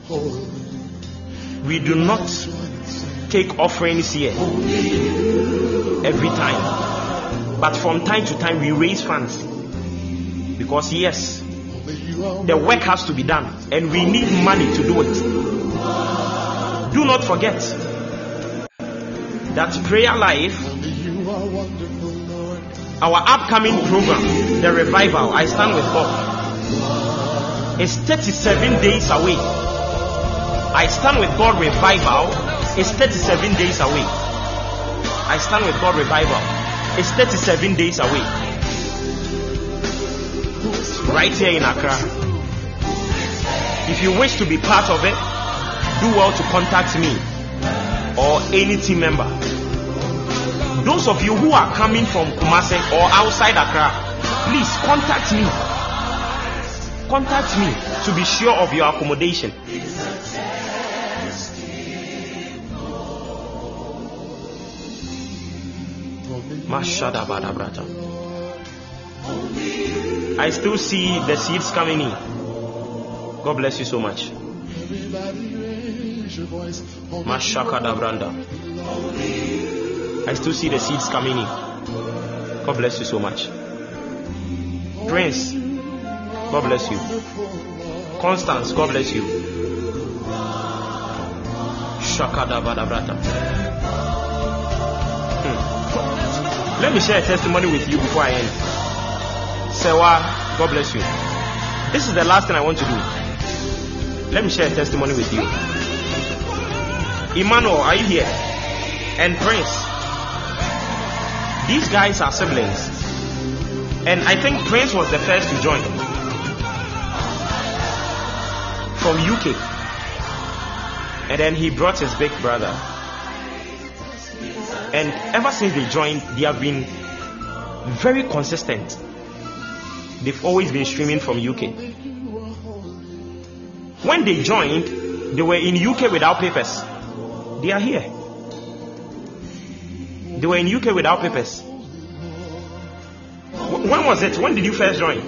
We do not take offerings here every time. But from time to time we raise funds. Because yes, the work has to be done and we need money to do it. Do not forget that prayer life our upcoming program, the revival, I stand with God, is 37 days away. I stand with God revival is 37 days away. I stand with God revival is 37 days away. Right here in Accra. If you wish to be part of it, do well to contact me or any team member. Those of you who are coming from Kumasi or outside Accra, please contact me. Contact me to be sure of your accommodation. I still see the seeds coming in. God bless you so much. I still see the seeds coming in. God bless you so much. Prince, God bless you. Constance, God bless you. Shakadabadabrata. Let me share a testimony with you before I end. Sewa, God bless you. This is the last thing I want to do. Let me share a testimony with you. Emmanuel, are you here? And Prince, these guys are siblings. And I think Prince was the first to join from UK. And then he brought his big brother. And ever since they joined, they have been very consistent. They've always been streaming from UK. When they joined, they were in UK without papers. They are here. They were in UK without papers. When was it? When did you first join?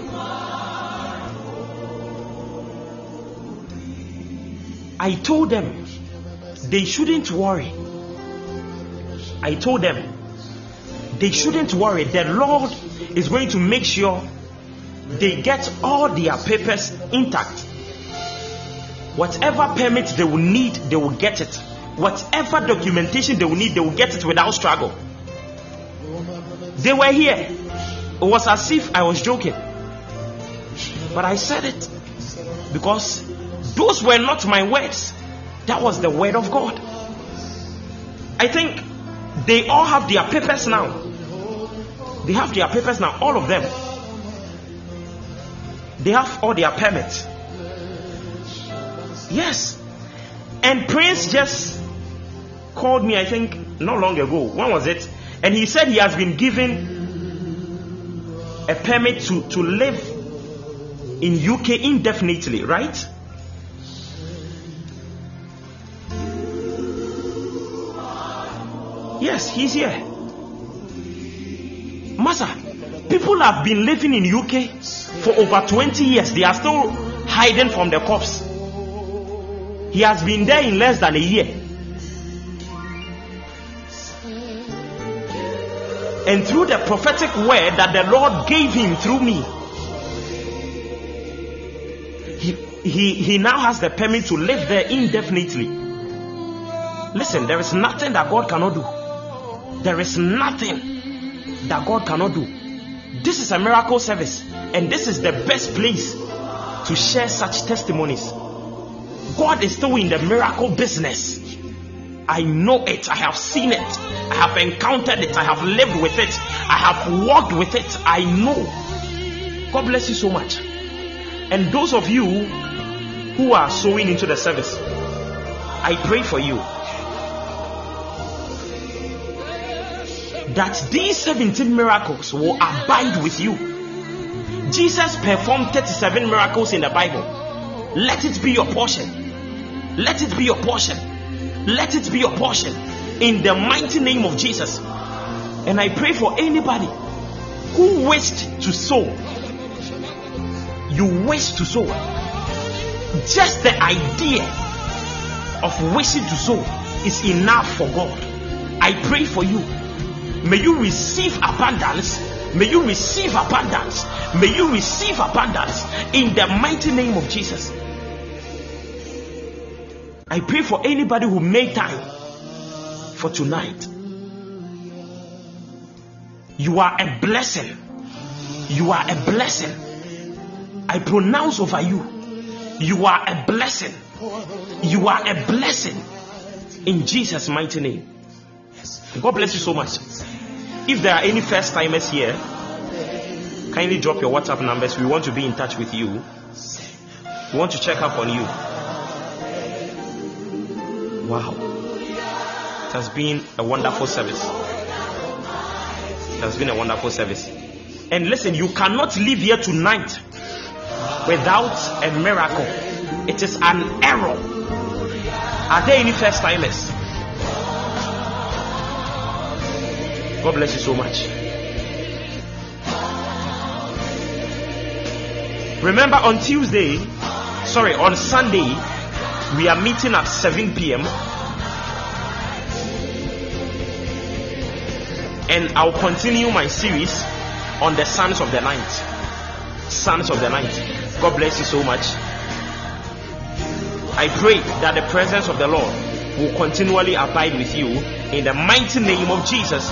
I told them they shouldn't worry. I told them they shouldn't worry. The Lord is going to make sure they get all their papers intact. Whatever permit they will need, they will get it. Whatever documentation they will need, they will get it without struggle. They were here. It was as if I was joking. But I said it because those were not my words. That was the word of God. I think they all have their papers now. They have their papers now, all of them. They have all their permits. Yes. And Prince just called me, I think, not long ago. When was it? And he said he has been given a permit to, to live in UK indefinitely, right? Yes, he's here. Master, people have been living in UK for over 20 years. They are still hiding from the cops. He has been there in less than a year. And through the prophetic word that the Lord gave him through me, he, he, he now has the permit to live there indefinitely. Listen, there is nothing that God cannot do. There is nothing that God cannot do. This is a miracle service, and this is the best place to share such testimonies. God is still in the miracle business. I know it. I have seen it. I have encountered it. I have lived with it. I have walked with it. I know. God bless you so much. And those of you who are sowing into the service, I pray for you that these 17 miracles will abide with you. Jesus performed 37 miracles in the Bible. Let it be your portion. Let it be your portion. Let it be your portion in the mighty name of Jesus. And I pray for anybody who wished to sow. You wish to sow. Just the idea of wishing to sow is enough for God. I pray for you May you receive abundance. May you receive abundance. May you receive abundance in the mighty name of Jesus. I pray for anybody who made time for tonight. You are a blessing. You are a blessing. I pronounce over you. You are a blessing. You are a blessing in Jesus' mighty name. God bless you so much. If there are any first timers here, kindly drop your WhatsApp numbers. We want to be in touch with you. We want to check up on you. Wow. It has been a wonderful service. It has been a wonderful service. And listen, you cannot leave here tonight without a miracle. It is an error. Are there any first timers? God bless you so much. Remember on Tuesday, sorry, on Sunday, we are meeting at 7 p.m. And I'll continue my series on the sons of the night. Sons of the night. God bless you so much. I pray that the presence of the Lord will continually abide with you in the mighty name of Jesus.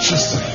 Just. For